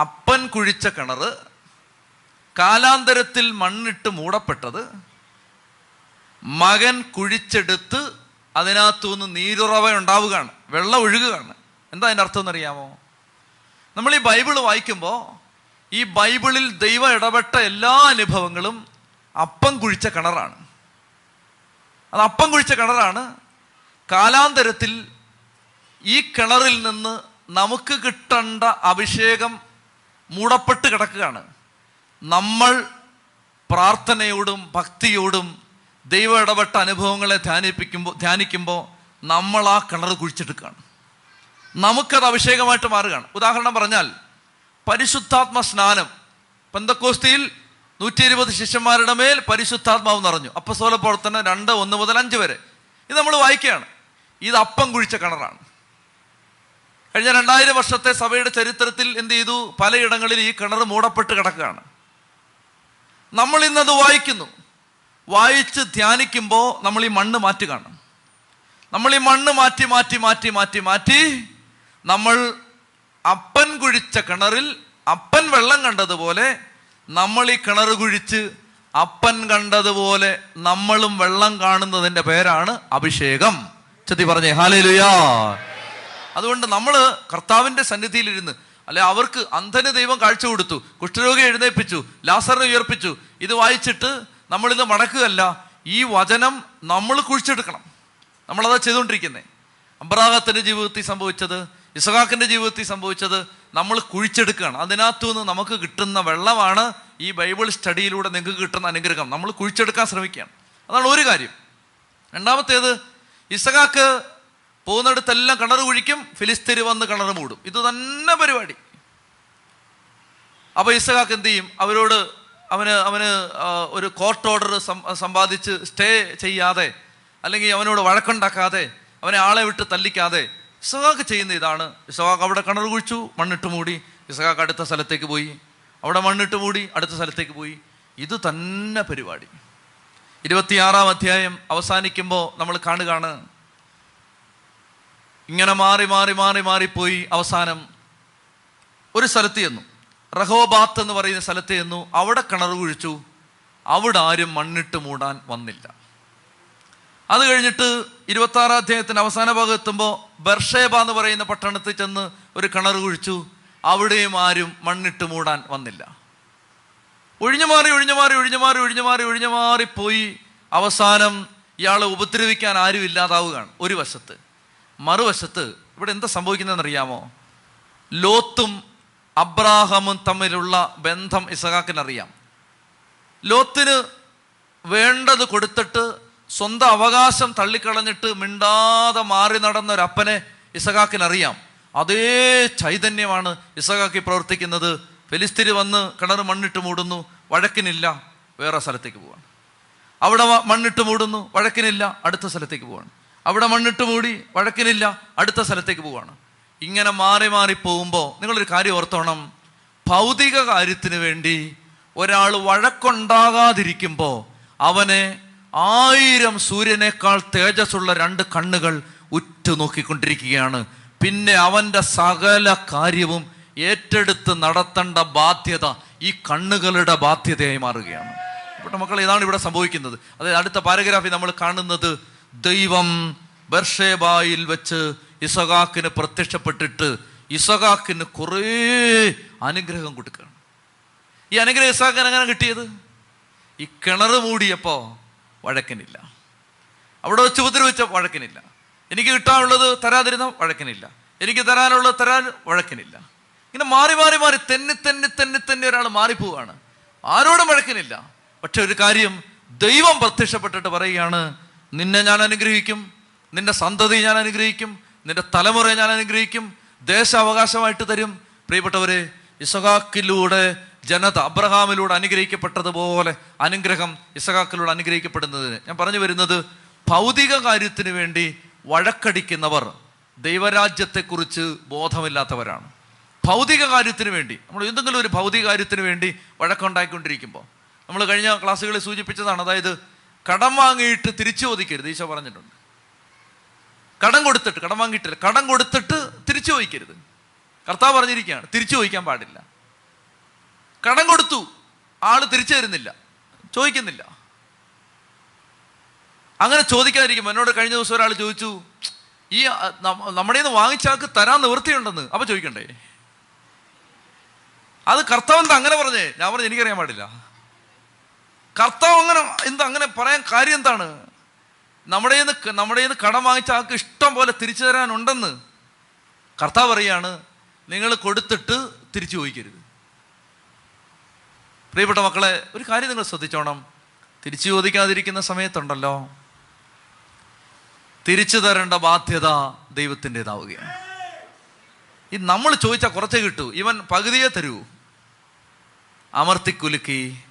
അപ്പൻ കുഴിച്ച കിണർ കാലാന്തരത്തിൽ മണ്ണിട്ട് മൂടപ്പെട്ടത് മകൻ കുഴിച്ചെടുത്ത് അതിനകത്തുനിന്ന് നീരുറവ ഉണ്ടാവുകയാണ്. വെള്ളം ഒഴുകുകയാണ്. എന്താ അതിന്റെ അർത്ഥം എന്നറിയാമോ? നമ്മൾ ഈ ബൈബിൾ വായിക്കുമ്പോൾ ഈ ബൈബിളിൽ ദൈവം ഇടപെട്ട എല്ലാ അനുഭവങ്ങളും അപ്പം കുഴിച്ച കിണറാണ്. അത് അപ്പം കുഴിച്ച കിണറാണ്. കാലാന്തരത്തിൽ ഈ കിണറിൽ നിന്ന് നമുക്ക് കിട്ടേണ്ട അഭിഷേകം മൂടപ്പെട്ട് കിടക്കുകയാണ്. നമ്മൾ പ്രാർത്ഥനയോടും ഭക്തിയോടും ദൈവ ഇടപെട്ട അനുഭവങ്ങളെ ധ്യാനിപ്പിക്കുമ്പോൾ ധ്യാനിക്കുമ്പോൾ നമ്മൾ ആ കിണർ കുഴിച്ചെടുക്കുകയാണ് നമുക്കത് അഭിഷേകമായിട്ട് മാറുകയാണ്. ഉദാഹരണം പറഞ്ഞാൽ പരിശുദ്ധാത്മ സ്നാനം. പെന്തക്കോസ്തിയിൽ നൂറ്റി ഇരുപത് ശിഷ്യന്മാരുടെ മേൽ പരിശുദ്ധാത്മാവ് നിറഞ്ഞു. അപ്പസോല പ്രവർത്തനം രണ്ട് ഒന്ന് മുതൽ അഞ്ച് വരെ. ഇത് നമ്മൾ വായിക്കുകയാണ്. ഇത് അപ്പം കുഴിച്ച കിണറാണ്. കഴിഞ്ഞ രണ്ടായിരം വർഷത്തെ സഭയുടെ ചരിത്രത്തിൽ എന്ത് ചെയ്തു? പലയിടങ്ങളിൽ ഈ കിണർ മൂടപ്പെട്ട് കിടക്കുകയാണ്. നമ്മൾ ഇന്നത് വായിക്കുന്നു. വായിച്ച് ധ്യാനിക്കുമ്പോൾ നമ്മൾ ഈ മണ്ണ് മാറ്റി കാണും. നമ്മൾ ഈ മണ്ണ് മാറ്റി മാറ്റി മാറ്റി മാറ്റി മാറ്റി നമ്മൾ അപ്പൻ കുഴിച്ച കിണറിൽ അപ്പൻ വെള്ളം കണ്ടതുപോലെ നമ്മൾ ഈ കിണർ കുഴിച്ച് അപ്പൻ കണ്ടതുപോലെ നമ്മളും വെള്ളം കാണുന്നതിന്റെ പേരാണ് അഭിഷേകം. ചെത്തി പറഞ്ഞേ ഹാലേലുയാ അതുകൊണ്ട് നമ്മൾ കർത്താവിന്റെ സന്നിധിയിലിരുന്ന് അല്ലെ അവർക്ക് അന്ധന് ദൈവം കാഴ്ച കൊടുത്തു. കുഷ്ഠരോഗി എഴുന്നേൽപ്പിച്ചു ലാസറിനെ ഉയർപ്പിച്ചു. ഇത് വായിച്ചിട്ട് നമ്മളിത് മടക്കുകയല്ല ഈ വചനം നമ്മൾ കുഴിച്ചെടുക്കണം. നമ്മളതാ ചെയ്തുകൊണ്ടിരിക്കുന്നത് അബ്രാഹത്തിന്റെ ജീവിതത്തിൽ സംഭവിച്ചത് ഇസഹാക്കിന്റെ ജീവിതത്തിൽ സംഭവിച്ചത് നമ്മൾ കുഴിച്ചെടുക്കുകയാണ്. അതിനകത്തു നിന്ന് നമുക്ക് കിട്ടുന്ന വെള്ളമാണ് ഈ ബൈബിൾ സ്റ്റഡിയിലൂടെ നിങ്ങൾക്ക് കിട്ടുന്ന അനുഗ്രഹം. നമ്മൾ കുഴിച്ചെടുക്കാൻ ശ്രമിക്കുകയാണ്. അതാണ് ഒരു കാര്യം. രണ്ടാമത്തേത് ഇസഹാക്ക് പോകുന്നിടത്തെല്ലാം കിണർ കുഴിക്കും ഫിലിസ്തീർ വന്ന് കിണർ മൂടും. ഇത് തന്നെ പരിപാടി. അപ്പോൾ ഇസഹാക്ക് എന്ത് ചെയ്യും? അവരോട് അവന് അവന് ഒരു കോർട്ട് ഓർഡർ സമ്പാദിച്ച് സ്റ്റേ ചെയ്യാതെ അല്ലെങ്കിൽ അവനോട് വഴക്കുണ്ടാക്കാതെ അവനെ ആളെ വിട്ട് തല്ലിക്കാതെ ഇസഹാക്ക് ചെയ്യുന്ന ഇതാണ്. ഇസഹാക്ക് അവിടെ കിണർ കുഴിച്ചു മണ്ണിട്ട് മൂടി. ഇസഹാക്ക് അടുത്ത സ്ഥലത്തേക്ക് പോയി. അവിടെ മണ്ണിട്ട് മൂടി അടുത്ത സ്ഥലത്തേക്ക് പോയി. ഇത് തന്നെ പരിപാടി. ഇരുപത്തിയാറാം അധ്യായം അവസാനിക്കുമ്പോൾ നമ്മൾ കാണുകയാണ് ഇങ്ങനെ മാറി മാറി മാറി മാറിപ്പോയി അവസാനം ഒരു സ്ഥലത്ത് ചെന്നു. റഹോബാത്ത് എന്ന് പറയുന്ന സ്ഥലത്ത് ചെന്നു. അവിടെ കിണർ കുഴിച്ചു. അവിടെ ആരും മണ്ണിട്ട് മൂടാൻ വന്നില്ല. അത് കഴിഞ്ഞിട്ട് ഇരുപത്തി ആറാം അധ്യായത്തിന്റെ അവസാന ഭാഗം എത്തുമ്പോൾ ബർഷേബ എന്ന് പറയുന്ന പട്ടണത്തിൽ ചെന്ന് ഒരു കിണർ കുഴിച്ചു. അവിടെയും ആരും മണ്ണിട്ട് മൂടാൻ വന്നില്ല. ഒഴിഞ്ഞു മാറി ഒഴിഞ്ഞു മാറി ഒഴിഞ്ഞു മാറി ഒഴിഞ്ഞു മാറി ഒഴിഞ്ഞു മാറി പോയി. അവസാനം ഇയാളെ ഉപദ്രവിക്കാൻ ആരും ഇല്ലാതാവുകയാണ് ഒരു വശത്ത്. മറുവശത്ത് ഇവിടെ എന്താ സംഭവിക്കുന്നതെന്നറിയാമോ? ലോത്തും അബ്രാഹമും തമ്മിലുള്ള ബന്ധം ഇസഹാക്കിനറിയാം. ലോത്തിന് വേണ്ടത് കൊടുത്തിട്ട് സ്വന്തം അവകാശം തള്ളിക്കളഞ്ഞിട്ട് മിണ്ടാതെ മാറി നടന്ന ഒരു അപ്പനെ ഇസഹാക്കിനറിയാം. അതേ ചൈതന്യമാണ് ഇസഹാക്കി പ്രവർത്തിക്കുന്നത്. ഫെലിസ്തീന് വന്ന് കിണർ മണ്ണിട്ട് മൂടുന്നു വഴക്കിനില്ല വേറെ സ്ഥലത്തേക്ക് പോവാണ്. അവിടെ മണ്ണിട്ട് മൂടുന്നു വഴക്കിനില്ല അടുത്ത സ്ഥലത്തേക്ക് പോവാണ്. അവിടെ മണ്ണിട്ട് മൂടി വഴക്കിനില്ല അടുത്ത സ്ഥലത്തേക്ക് പോവാണ്. ഇങ്ങനെ മാറി മാറി പോകുമ്പോൾ നിങ്ങളൊരു കാര്യം ഓർത്തോണം. ഭൗതിക കാര്യത്തിന് വേണ്ടി ഒരാൾ വഴക്കുണ്ടാകാതിരിക്കുമ്പോൾ അവനെ ആയിരം സൂര്യനേക്കാൾ തേജസ്സുള്ള രണ്ട് കണ്ണുകൾ ഉറ്റു നോക്കിക്കൊണ്ടിരിക്കുകയാണ്. പിന്നെ അവന്റെ സകല കാര്യവും ഏറ്റെടുത്ത് നടത്തേണ്ട ബാധ്യത ഈ കണ്ണുകളുടെ ബാധ്യതയായി മാറുകയാണ്. അപ്പോൾ മക്കൾ ഇതാണ് ഇവിടെ സംഭവിക്കുന്നത്. അതായത് അടുത്ത പാരഗ്രാഫിൽ നമ്മൾ കാണുന്നത് ദൈവം ബർഷേബായിൽ വെച്ച് ഇസഹാക്കിന് പ്രത്യക്ഷപ്പെട്ടിട്ട് ഇസഹാക്കിന് കുറേ അനുഗ്രഹം കൊടുക്കുകയാണ് ഈ അനുഗ്രഹം ഇസഹാക്കിന് എങ്ങനെ കിട്ടിയത്? ഈ കിണർ മൂടിയപ്പോൾ വഴക്കനില്ല. അവിടെ വെച്ച് ഉപദ്രവിച്ച വഴക്കനില്ല. എനിക്ക് കിട്ടാനുള്ളത് തരാതിരുന്ന വഴക്കനില്ല. എനിക്ക് തരാനുള്ളത് തരാൻ വഴക്കനില്ല. ഇങ്ങനെ മാറി മാറി മാറി തെന്നി തെന്നി തെന്നി തെന്നി ഒരാൾ മാറിപ്പോവാണ്. ആരോടും വഴക്കനില്ല. പക്ഷെ ഒരു കാര്യം ദൈവം പ്രത്യക്ഷപ്പെട്ടിട്ട് പറയുകയാണ് നിന്നെ ഞാൻ അനുഗ്രഹിക്കും നിന്റെ സന്തതി ഞാൻ അനുഗ്രഹിക്കും നിന്റെ തലമുറയെ ഞാൻ അനുഗ്രഹിക്കും ദേശാവകാശമായിട്ട് തരും. പ്രിയപ്പെട്ടവരെ ഇസഹാക്കിലൂടെ ജനത അബ്രഹാമിലൂടെ അനുഗ്രഹിക്കപ്പെട്ടതുപോലെ അനുഗ്രഹം ഇസഹാക്കിലൂടെ അനുഗ്രഹിക്കപ്പെടുന്നതിന്. ഞാൻ പറഞ്ഞു വരുന്നത് ഭൗതിക കാര്യത്തിന് വേണ്ടി വഴക്കടിക്കുന്നവർ ദൈവരാജ്യത്തെക്കുറിച്ച് ബോധമില്ലാത്തവരാണ്. ഭൗതിക കാര്യത്തിന് വേണ്ടി നമ്മൾ എന്തെങ്കിലും ഒരു ഭൗതിക കാര്യത്തിന് വേണ്ടി വഴക്കുണ്ടായിക്കൊണ്ടിരിക്കുമ്പോൾ നമ്മൾ കഴിഞ്ഞ ക്ലാസ്സുകളിൽ സൂചിപ്പിച്ചതാണ് അതായത് കടം വാങ്ങിയിട്ട് തിരിച്ചു ചോദിക്കരുത് ഈശോ പറഞ്ഞിട്ടുണ്ട്. കടം കൊടുത്തിട്ട് കടം വാങ്ങിയിട്ടില്ല കടം കൊടുത്തിട്ട് തിരിച്ചു ചോദിക്കരുത്. കർത്താവ് പറഞ്ഞിരിക്കുകയാണ് തിരിച്ചു ചോദിക്കാൻ പാടില്ല. കടം കൊടുത്തു ആൾ തിരിച്ചു തരുന്നില്ല ചോദിക്കുന്നില്ല. അങ്ങനെ ചോദിക്കാതിരിക്കും എന്നോട് കഴിഞ്ഞ ദിവസം ഒരാൾ ചോദിച്ചു ഈ നമ്മുടെ നിന്ന് വാങ്ങിച്ചാൾക്ക് തരാൻ നിവൃത്തിയുണ്ടെന്ന് അപ്പൊ ചോദിക്കണ്ടേ? അത് കർത്താവ് എന്താ അങ്ങനെ പറഞ്ഞേ? ഞാൻ പറഞ്ഞു എനിക്കറിയാൻ പാടില്ല. കർത്താവ് അങ്ങനെ എന്താ അങ്ങനെ പറയാൻ കാര്യം എന്താണ്? നമ്മുടെ നമ്മുടെ കടം വാങ്ങിച്ച ആൾക്ക് ഇഷ്ടം പോലെ തിരിച്ചു തരാനുണ്ടെന്ന് കർത്താവ് പറയാണ് നിങ്ങൾ കൊടുത്തിട്ട് തിരിച്ചു ചോദിക്കരുത്. പ്രിയപ്പെട്ട മക്കളെ ഒരു കാര്യം നിങ്ങൾ ശ്രദ്ധിച്ചോണം. തിരിച്ചു ചോദിക്കാതിരിക്കുന്ന സമയത്തുണ്ടല്ലോ. തിരിച്ചു തരേണ്ട ബാധ്യത ദൈവത്തിന്റെതാവുകയാണ്. ഈ നമ്മൾ ചോദിച്ചാൽ കുറച്ചേ കിട്ടൂ. ഇവൻ പകുതിയെ തരൂ. അമർത്തിക്കുലുക്കി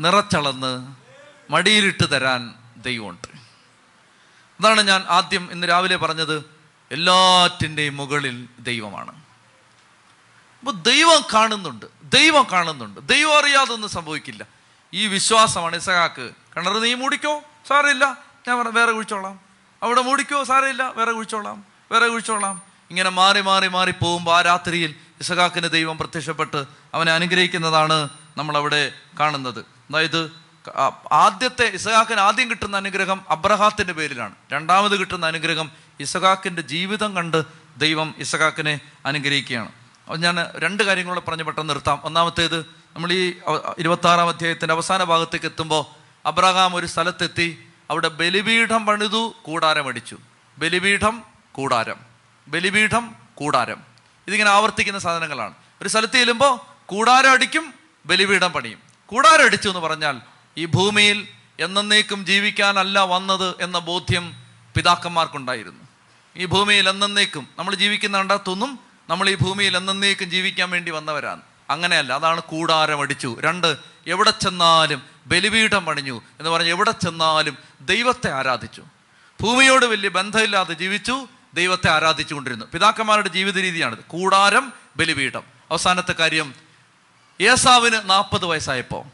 നിറച്ചളന്ന് മടിയിലിട്ട് തരാൻ ദൈവമുണ്ട്. അതാണ് ഞാൻ ആദ്യം ഇന്ന് രാവിലെ പറഞ്ഞത് എല്ലാറ്റിന്റെയും മുകളിൽ ദൈവമാണ്. അപ്പോൾ ദൈവം കാണുന്നുണ്ട് ദൈവം കാണുന്നുണ്ട് ദൈവം അറിയാതൊന്നും സംഭവിക്കില്ല. ഈ വിശ്വാസമാണ് ഇസഹാക്ക്. കിണർ നീ മൂടിക്കോ? സാരമില്ല. ഞാൻ പറ- വേറെ കുഴിച്ചോളാം. അവിടെ മൂടിക്കോ? സാരമില്ല. വേറെ കുഴിച്ചോളാം. വേറെ കുഴിച്ചോളാം. ഇങ്ങനെ മാറി മാറി മാറി പോകുമ്പോൾ ആ രാത്രിയിൽ ഇസഹാക്കിന് ദൈവം പ്രത്യക്ഷപ്പെട്ട് അവനെ അനുഗ്രഹിക്കുന്നതാണ് നമ്മളവിടെ കാണുന്നത്. അതായത് ആദ്യത്തെ ഇസഹാക്കിന് ആദ്യം കിട്ടുന്ന അനുഗ്രഹം അബ്രഹാത്തിന്റെ പേരിലാണ്. രണ്ടാമത് കിട്ടുന്ന അനുഗ്രഹം ഇസഹാക്കിന്റെ ജീവിതം കണ്ട് ദൈവം ഇസഹാക്കിനെ അനുഗ്രഹിക്കുകയാണ്. അപ്പോൾ ഞാൻ രണ്ട് കാര്യങ്ങളോട് പറഞ്ഞ് പെട്ടെന്ന് നിർത്താം. ഒന്നാമത്തേത് നമ്മൾ ഈ ഇരുപത്തി ആറാം അധ്യായത്തിന്റെ അവസാന ഭാഗത്തേക്ക് എത്തുമ്പോൾ അബ്രഹാം ഒരു സ്ഥലത്തെത്തി അവിടെ ബലിപീഠം പണിതു കൂടാരം അടിച്ചു. ബലിപീഠം കൂടാരം. ബലിപീഠം കൂടാരം. ഇതിങ്ങനെ ആവർത്തിക്കുന്ന സാധനങ്ങളാണ്. ഒരു സ്ഥലത്ത് ചെല്ലുമ്പോൾ കൂടാരം അടിക്കും ബലിപീഠം പണിയും. കൂടാരം അടിച്ചു എന്ന് പറഞ്ഞാൽ ഈ ഭൂമിയിൽ എന്നേക്കും ജീവിക്കാനല്ല വന്നത് എന്ന ബോധ്യം പിതാക്കന്മാർക്കുണ്ടായിരുന്നു. ഈ ഭൂമിയിൽ എന്നേക്കും നമ്മൾ ജീവിക്കുന്ന കണ്ടാത്തൊന്നും നമ്മൾ ഈ ഭൂമിയിൽ എന്നേക്കും ജീവിക്കാൻ വേണ്ടി വന്നവരാണ്. അങ്ങനെയല്ല അതാണ് കൂടാരം അടിച്ചു. രണ്ട് എവിടെ ചെന്നാലും ബലിപീഠം പണിഞ്ഞു എന്ന് പറഞ്ഞ് എവിടെ ചെന്നാലും ദൈവത്തെ ആരാധിച്ചു. ഭൂമിയോട് വലിയ ബന്ധമില്ലാതെ ജീവിച്ചു ദൈവത്തെ ആരാധിച്ചുകൊണ്ടിരുന്നു. പിതാക്കന്മാരുടെ ജീവിത രീതിയാണിത് കൂടാരം ബലിപീഠം. അവസാനത്തെ കാര്യം ഏസാവിന് നാൽപ്പത് വയസ്സായപ്പോൾ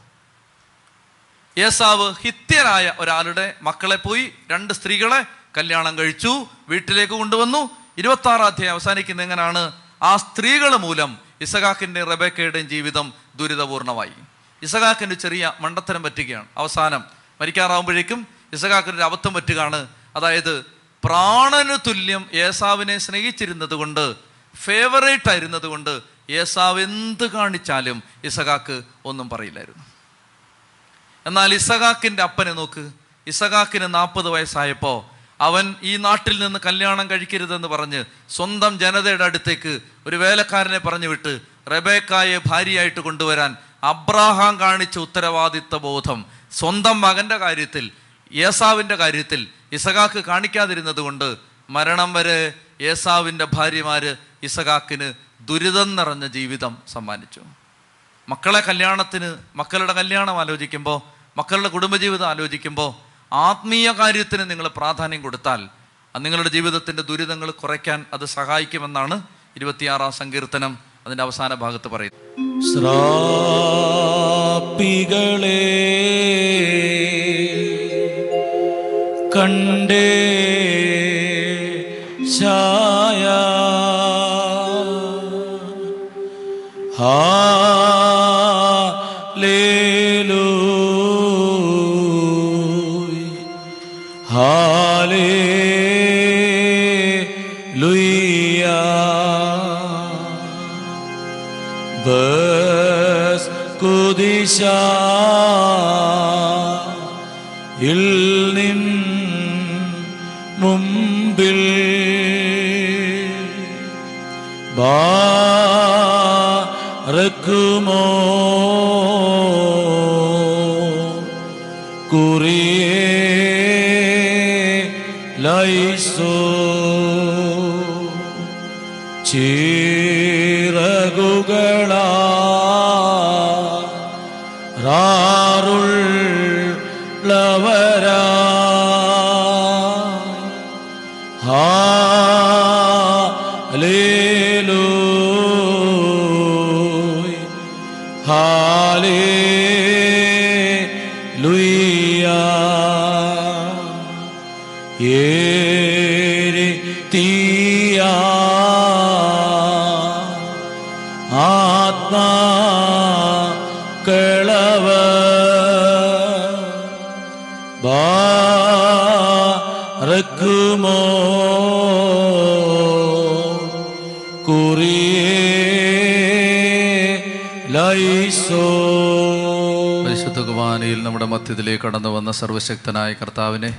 ഏസാവ് ഹിത്യനായ ഒരാളുടെ മക്കളെ പോയി രണ്ട് സ്ത്രീകളെ കല്യാണം കഴിച്ചു വീട്ടിലേക്ക് കൊണ്ടുവന്നു. ഇരുപത്തി ആറാം അധ്യായം അവസാനിക്കുന്ന എങ്ങനെയാണ് ആ സ്ത്രീകൾ മൂലം ഇസഹാക്കിന്റെ റബേക്കയുടെയും ജീവിതം ദുരിതപൂർണമായി. ഇസഖാക്കിന്റെ ചെറിയ മണ്ടത്തരം പറ്റുകയാണ്. അവസാനം മരിക്കാറാവുമ്പോഴേക്കും ഇസഖാക്കിന്റെ അബദ്ധം പറ്റുകയാണ്. അതായത് പ്രാണനു തുല്യം ഏസാവിനെ സ്നേഹിച്ചിരുന്നത് കൊണ്ട് ഫേവറേറ്റ് ആയിരുന്നത് കൊണ്ട് ഏസാവ് എന്ത് കാണിച്ചാലും ഇസഹാക്ക് ഒന്നും പറയില്ലായിരുന്നു. എന്നാൽ ഇസഹാക്കിന്റെ അപ്പനെ നോക്ക്. ഇസഹാക്കിന് നാൽപ്പത് വയസ്സായപ്പോൾ അവൻ ഈ നാട്ടിൽ നിന്ന് കല്യാണം കഴിക്കരുതെന്ന് പറഞ്ഞ് സ്വന്തം ജനതയുടെ അടുത്തേക്ക് ഒരു വേലക്കാരനെ പറഞ്ഞു വിട്ട് റബേക്കായെ ഭാര്യയായിട്ട് കൊണ്ടുവരാൻ അബ്രാഹാം കാണിച്ച ഉത്തരവാദിത്ത ബോധം സ്വന്തം മകന്റെ കാര്യത്തിൽ ഏസാവിന്റെ കാര്യത്തിൽ ഇസഹാക്ക് കാണിക്കാതിരുന്നത് കൊണ്ട് മരണം വരെ ഏസാവിന്റെ ഭാര്യമാര് ഇസഹാക്കിന് ദുരിതം നിറഞ്ഞ ജീവിതം സമ്മാനിച്ചു. മക്കളെ കല്യാണത്തിന് മക്കളുടെ കല്യാണം ആലോചിക്കുമ്പോൾ മക്കളുടെ കുടുംബജീവിതം ആലോചിക്കുമ്പോൾ ആത്മീയ കാര്യത്തിന് നിങ്ങൾ പ്രാധാന്യം കൊടുത്താൽ നിങ്ങളുടെ ജീവിതത്തിന്റെ ദുരിതങ്ങൾ കുറയ്ക്കാൻ അത് സഹായിക്കുമെന്നാണ് ഇരുപത്തിയാറാം സങ്കീർത്തനം അതിന്റെ അവസാന ഭാഗത്ത് പറയുന്നത്. ശ്രാപ്പികളെ കണ്ടേ ഛായ Hallelujah. Hallelujah. Bes kudisha. റക്കുമോ കുറിയേ ലൈസോ പരിശുദ്ധ കുമാനയിൽ നമ്മുടെ മധ്യത്തിലേക്ക് കടന്നു വന്ന സർവശക്തനായ കർത്താവിനെ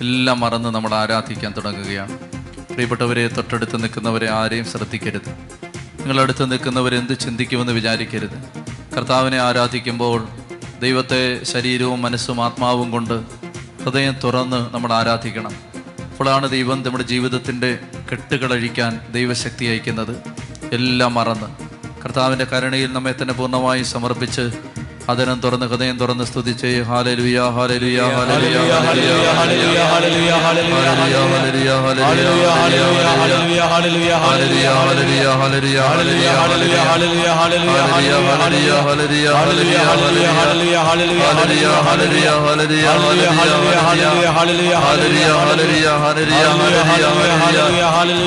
എല്ലാം മറന്ന് നമ്മൾ ആരാധിക്കാൻ തുടങ്ങുകയാണ്. പ്രിയപ്പെട്ടവരെ തൊട്ടടുത്ത് നിൽക്കുന്നവരെ ആരെയും ശ്രദ്ധിക്കരുത്. നിങ്ങളടുത്ത് നിൽക്കുന്നവർ എന്ത് ചിന്തിക്കുമെന്ന് വിചാരിക്കരുത്. കർത്താവിനെ ആരാധിക്കുമ്പോൾ ദൈവത്തെ ശരീരവും മനസ്സും ആത്മാവും കൊണ്ട് ഹൃദയം തുറന്ന് നമ്മൾ ആരാധിക്കണം. അപ്പോഴാണ് ദൈവം നമ്മുടെ ജീവിതത്തിന്റെ കെട്ടുകളഴിക്കാൻ ദൈവശക്തി അയക്കുന്നത്. എല്ലാം മറന്ന് കർത്താവിന്റെ കരുണയിൽ നമ്മെ തന്നെ പൂർണമായി സമർപ്പിച്ച് അതിനം തുറന്ന് ഹൃദയം തുറന്ന് സ്തുതിച്ച് ഹാലലുയ ഹാലലുയ ഹാലലുയ ഹാലലുയ ഹാലലുയ ഹാലലുയ ഹാലലുയ ഹാലലുയ ഹാലലുയ ഹാലലുയ ഹാലലുയ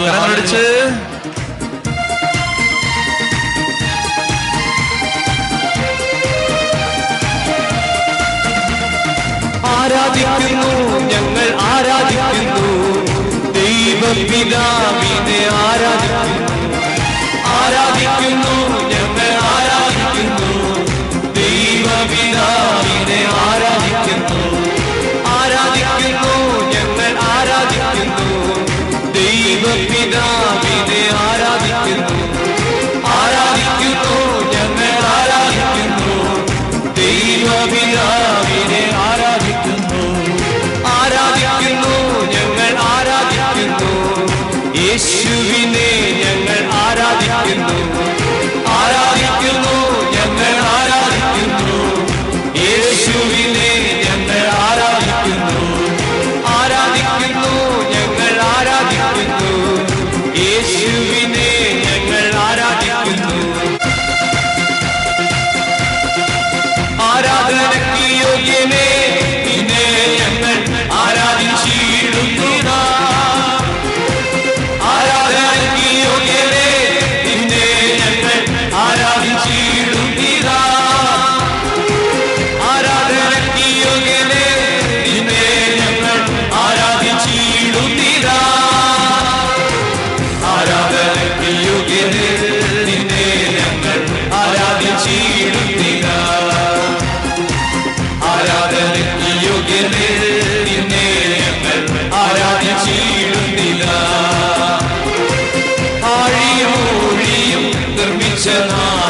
കരങ്ങളടിച്ച് ആരാധിക്കുന്നു. ഞങ്ങൾ ആരാധിക്കുന്നു. ദൈവപിതാവിനെ ആരാധിക്കുന്നു. ആരാധിക്കുന്നു ഞങ്ങൾ ആരാധിക്കുന്നു. ദൈവപിതാവിനെ ആരാധിക്കുന്നു. ആരാധിക്കുന്നു ഞങ്ങൾ ആരാധിക്കുന്നു. ദൈവപിതാവിനെ tonight.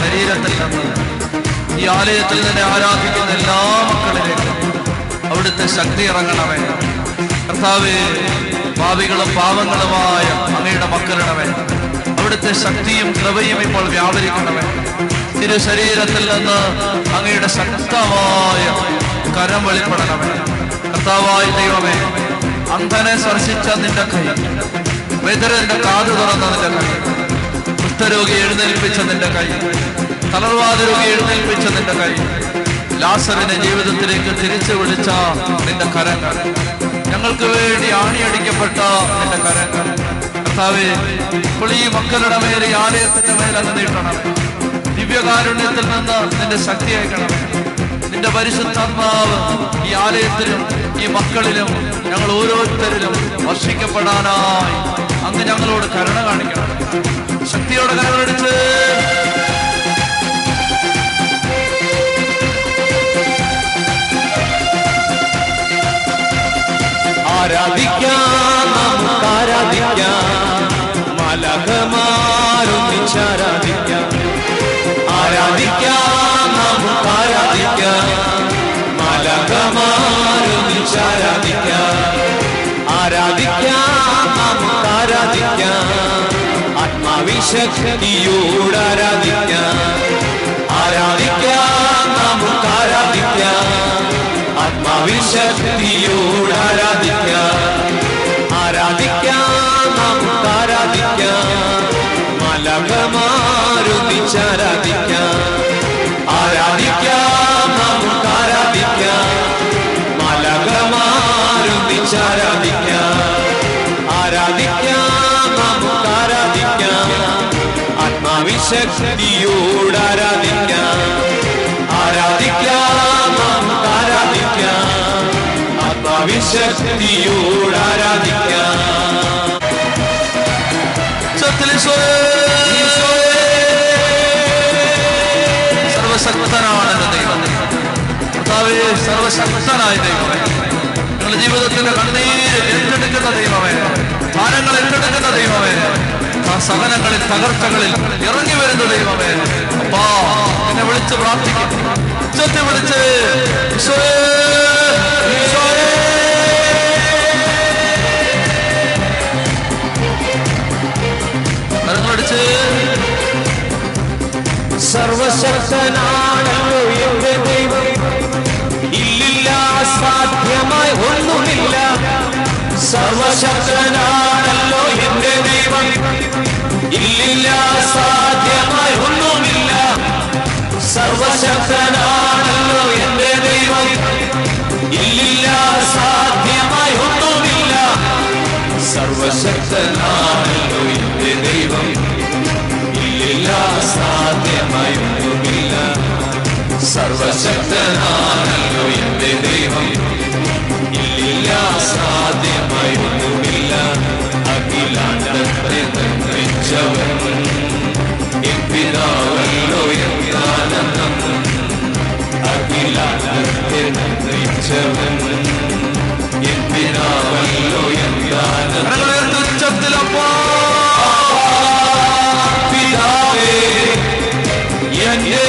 ശരീരത്തിൽ നിന്ന് ഈ ആലയത്തിൽ നിന്നെ ആരാധിക്കുന്ന എല്ലാ മക്കളിലേക്കും അവിടുത്തെ ശക്തി ഇറങ്ങണമേ. കർത്താവേ ഭാവികളും പാവങ്ങളുമായ അങ്ങയുടെ മക്കളിടമേ അവിടുത്തെ ശക്തിയും കൃപയും ഇപ്പോൾ വ്യാപരിക്കണമേ. തിരു ശരീരത്തിൽ നിന്ന് അങ്ങയുടെ ശക്തമായ കരം വെളിപ്പെടണമേ. കർത്താവായ ദൈവമേ അന്ധനെ സ്പർശിച്ച നിന്റെ കൈ വെതിരന്റെ കാതു തുറന്ന നിന്റെ കൈ. കുഷ്ഠരോഗി എഴുന്നേൽപ്പിച്ച നിന്റെ കൈ. തളർവാദ രോഗി എഴുന്നേൽപ്പിച്ച നിന്റെ കൈ. ലാസറിനെ ജീവിതത്തിലേക്ക് തിരിച്ചു വിളിച്ച നിന്റെ കരങ്ങൾ. ഞങ്ങൾക്ക് വേണ്ടി ആണിയടിക്കപ്പെട്ട നിന്റെ കരങ്ങൾ. കർത്താവേ ഇപ്പോൾ ഈ മക്കളുടെ മേൽ ഈ ആലയത്തിന്റെ മേൽ നീട്ടണം. ദിവ്യകാരുണ്യത്തിൽ നിന്ന് നിന്റെ ശക്തി അയക്കണം. നിന്റെ പരിശുദ്ധാത്മാവ് ഈ ആലയത്തിലും ഈ മക്കളിലും ഞങ്ങൾ ഓരോരുത്തരിലും വർഷിക്കപ്പെടാനായി അങ്ങ് ഞങ്ങളോട് കരുണ കാണിക്കണം. ശക്തിയോടെ കരങ്ങളടിച്ച് ആരാധിക്കാം ആരാധിക്കാം. ആത്മാവിശക്തിയോട് ആരാധിക്കാം ആരാധിക്കാം നമുക്ക് ആരാധിക്കാം ആത്മാവിശക്തിയോട് സർവശക്തനായ ദൈവമേ നിങ്ങളുടെ ജീവിതത്തിന്റെ കണ്ണീര് ഏറ്റെടുക്കുന്ന ദൈവമേ. ഭാരങ്ങൾ ഏറ്റെടുക്കുന്ന ദൈവമേ. സഹനങ്ങളിൽ തകർച്ചകളിൽ ഇറങ്ങി വരുന്ന ദൈവമേ. അപ്പാ എന്നെ വിളിച്ച് പ്രാർത്ഥിക്കും. ഉച്ചത്തെ വിളിച്ച്. സർവശക്തനാണല്ലോ സർവശക്തനാണല്ലോ എന്റെ ദൈവം. ഇല്ലില്ല സാധ്യമായി ഒന്നുമില്ല സർവശക്തനാണല്ലോ എന്റെ ദൈവം. ഇല്ലില്ല സാധ്യമായി ഒന്നുമില്ല സർവശക്തനാണല്ലോ എന്റെ ദൈവം. ഇല്ലില്ല സാധ്യമായി ഒന്നുമില്ല സർവശക്തനാണല്ലോ എന്റെ ദൈവം. ഇല്ലില്ല സാധ്യമായി ഒന്നുമില്ല അഖിലാണ്ടത്തെ നിർമ്മിച്ചവൻ എപ്പിതാവല്ലോ എന്താനന്ദം അഖിലാണ്ടത്തെ നിർമ്മിച്ചവൻ എപ്പിതാവല്ലോ എന്താനന്ദം കരങ്ങളുയർത്തി പിതാവേ എന്റെ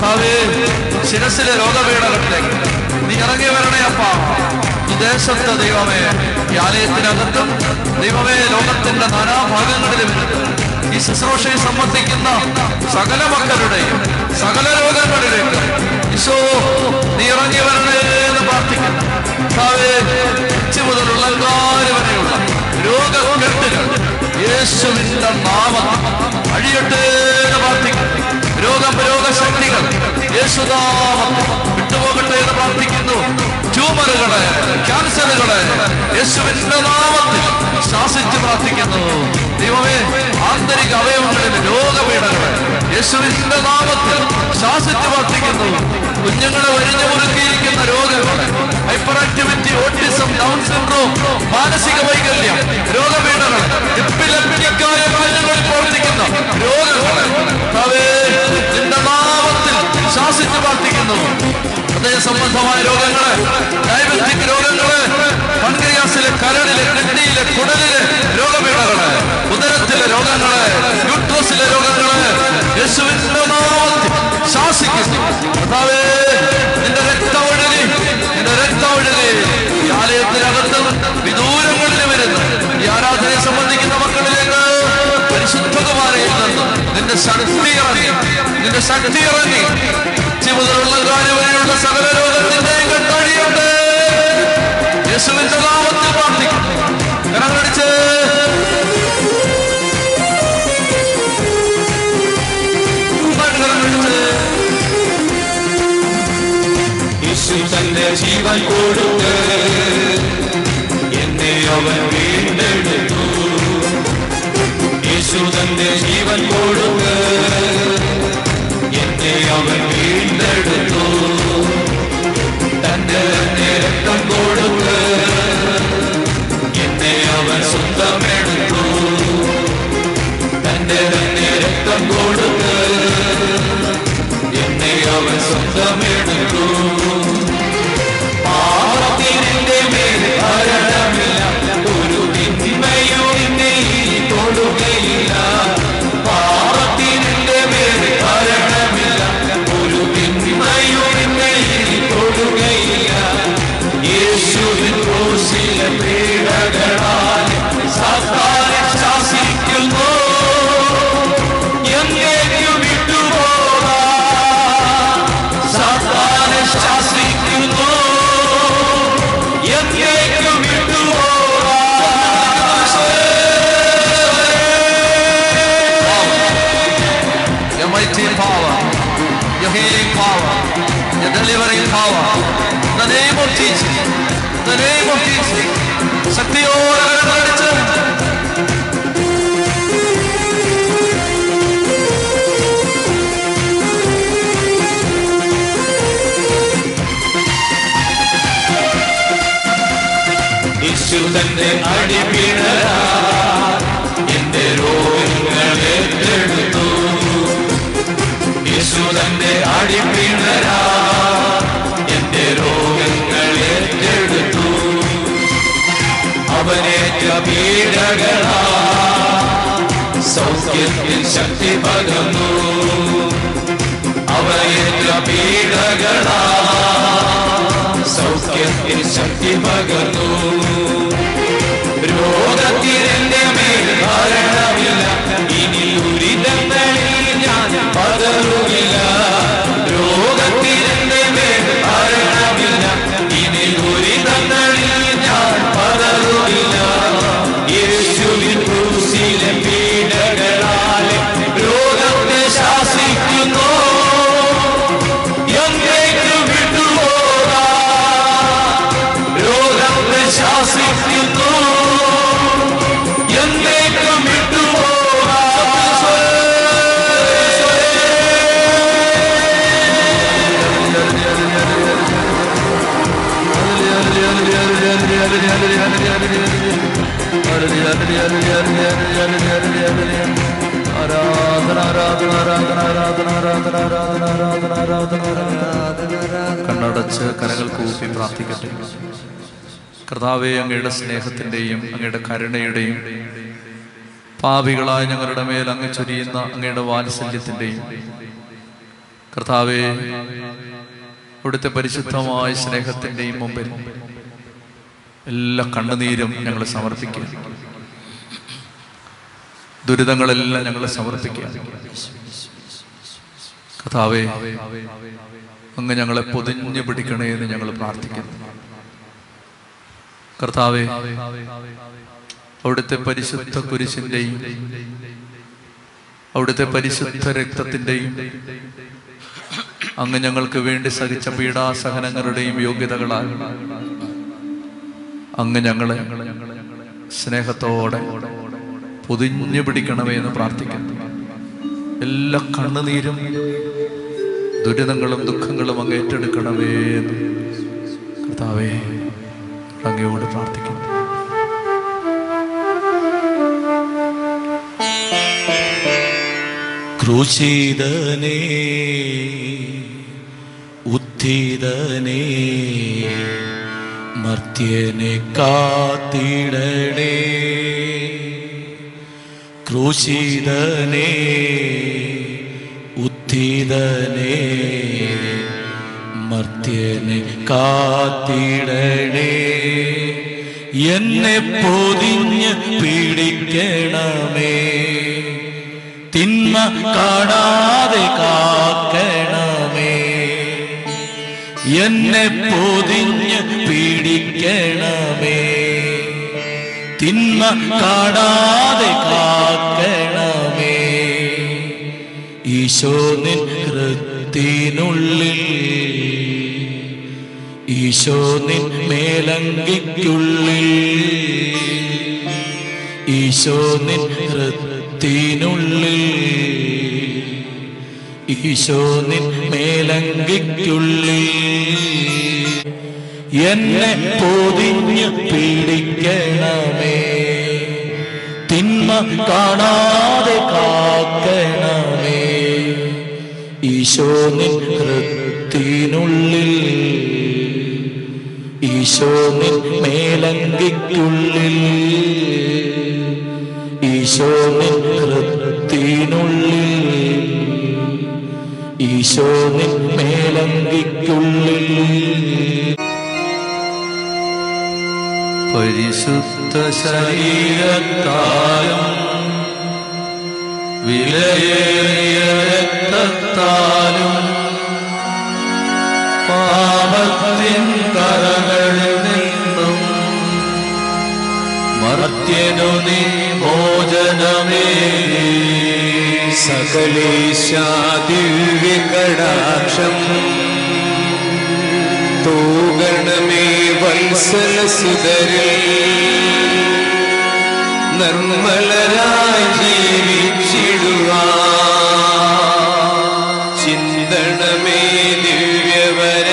കർത്താവേ ശിരസിലെ രോഗപീഠകളിലേക്ക് നീ ഇറങ്ങി വരണേ അപ്പ. ഈ ദേശത്ത് ദൈവമേ ഈ ആലയത്തിനകത്തും ദൈവമേ ലോകത്തിന്റെ നാനാഭാഗങ്ങളിലും ഈ ശുശ്രൂഷയെ സംബന്ധിക്കുന്ന സകല മക്കളുടെയും സകല രോഗങ്ങളിലേക്ക് ഈശോ നീ ഇറങ്ങി വരണേ എന്ന് പ്രാർത്ഥിക്കുന്നു. കർത്താവേ, ഉച്ച മുതലുള്ള വരെയുള്ള യേശുവിന്റെ നാമം അഴിയട്ടെ എന്ന് പ്രാർത്ഥിക്കുന്നു. രോഗം രോഗശക്തികൾ യേശുദാമം വിട്ടുപോകട്ടെ എന്ന് പ്രാർത്ഥിക്കുന്നു. ട്യൂമറുകളെ ക്യാൻസറുകളെ യേശുവിന്റെ നാമത്തിൽ ശാസിച്ച് പ്രാർത്ഥിക്കുന്നു. ദൈവമേ ആന്തരിക അവയവങ്ങളിൽ രോഗപീഠകളെ യേശുവിന്റെ നാമത്തിൽ ശാസിച്ച് പ്രാർത്ഥിക്കുന്നു. കുഞ്ഞുങ്ങളെ ഒരിഞ്ഞു മുറുക്കിയിരിക്കുന്ന രോഗം. Hyper activity autism Down syndrome മാനസിക വൈകല്യം രോഗപീഠകൾ എപ്പിലെപ്പിക്കായ കാര്യങ്ങളിൽ പ്രവർത്തിക്കുന്ന രോഗങ്ങൾ. നാമത്തിൽ ശാസിച്ച് പ്രാർത്ഥിക്കുന്നു. ഹൃദയ സംബന്ധമായ രോഗങ്ങളെ ഡയബറ്റിക് രോഗങ്ങൾ പൺക്രിയാസിലെ കരടിലെ കിഡ്നിയിലെ കുടലിലെ രോഗപീഠകൾ ഉദരത്തിലെ രോഗങ്ങൾ യൂട്രസിലെ രോഗങ്ങൾ യേശുവിന്റെ നാമത്തിൽ ശാസിക്കുന്നു കർത്താവേ നിന്റെ ശക്തി ഇറങ്ങി മുതലുള്ള കാര്യം വരെയുള്ള സകല രോഗത്തിന്റെയും കെട്ടഴിയുണ്ട്. യേശുവിന്റെ നാമത്തിൽ പ്രാർത്ഥിക്കും കരങ്ങളടിച്ച്. യേശു തന്റെ ജീവൻ കൊടുത്ത് എന്നെ അവൻ വീണ്ടെടുത്തു. യേശു തന്റെ ജീവൻ കൊടുത്ത് of the mirror. തന്റെ അടിപിണരാ എന്റെ രോഗങ്ങളെ ഏറ്റെടുത്തു. യേശു തന്റെ അടിപിണരാ എന്റെ രോഗങ്ങളെ എടുത്തു അവനേറ്റ പീഡകളാ. സൗഖ്യത്തിൽ ശക്തി പകർന്നു. അവനേറ്റ പീഡകളാ. സൗഖ്യത്തിൽ ശക്തി പകർന്നു. കണ്ണടച്ച് കരകൾ കൂപ്പി പ്രാർത്ഥിക്കട്ടെ. കർത്താവെ അങ്ങയുടെ സ്നേഹത്തിന്റെയും അങ്ങയുടെ കരുണയുടെയും പാപികളായ ഞങ്ങളുടെ മേൽ അങ്ങ് ചൊരിയുന്ന അങ്ങയുടെ വാത്സല്യത്തിന്റെയും കർത്താവെ അവിടുത്തെ പരിശുദ്ധമായ സ്നേഹത്തിന്റെയും മുമ്പിൽ എല്ലാ കണ്ണുനീരും ഞങ്ങൾ സമർപ്പിക്കുക. ദുരിതങ്ങളെല്ലാം ഞങ്ങൾ സമർപ്പിക്കുക. കഥാവേ അങ്ങ് ഞങ്ങളെ പൊതിഞ്ഞു പിടിക്കണേ എന്ന് ഞങ്ങൾ പ്രാർത്ഥിക്കുന്നു. കർത്താവേ അവിടുത്തെ പരിശുദ്ധ കുരിശിന്റെയും അവിടുത്തെ പരിശുദ്ധ രക്തത്തിന്റെയും അങ്ങ് ഞങ്ങൾക്ക് വേണ്ടി സഹിച്ച പീഡാസഹനങ്ങളുടെയും യോഗ്യതകളാൽ അങ്ങ് ഞങ്ങളെ സ്നേഹത്തോടെ പൊതിഞ്ഞു പിടിക്കണമേ എന്ന് പ്രാർത്ഥിക്കുന്നു. എല്ലാ കണ്ണുനീരും ദുരിതങ്ങളും ദുഃഖങ്ങളും അങ്ങ് ഏറ്റെടുക്കണമേ എന്ന് കർത്താവേ അങ്ങയോട് പ്രാർത്ഥിക്കുന്നു. ക്രൂശീതനേ ഉദ്ധിതനേ മർത്യനെ കാത്തിടണേ. ക്രൂശിതനേ ഉദ്ധിതനേ മർത്യനെ കാത്തിടണേ. എന്നെ പൊതിഞ്ഞ് പീഡിക്കണമേ. തിന്മ കാണാതെ കാക്കണമേ. എന്നെ പൊതിഞ്ഞ് പീഡിക്കണമേ. തിന്മ കാണാതെ കാക്കണമേ. ഈശോ നിൻ ഈശോ നിൻ മേലങ്കിക്കുള്ളിൽ. ഈശോ നിൻ ഈശോ നിൻ മേലങ്കിക്കുള്ളിൽ. എന്നെ പൊതിഞ്ഞ് പീഡിക്കണമേ. തിന്മ കാണാതെ കാക്കണമേ. ഈശോ നിൻ ഈശോ നിൻ മേലങ്കിക്കുള്ളിൽ ഈശോ നിൻ ഈശോ നിൻ മേലങ്കിക്കുള്ളിൽ. പരിശുദ്ധ ശരീരത്താലും വിലയേറിയ രക്തത്താലും പാപത്തിൻ കരകളിൽ നിന്നും മർത്യനു നീ മോചനമേ സകലേശാദിവ്യകടാക്ഷം തൂകണമേ വത്സല സുതരിൽ നിർമ്മലരായി ജീവിച്ചിടുവാൻ. ദിവ്യവര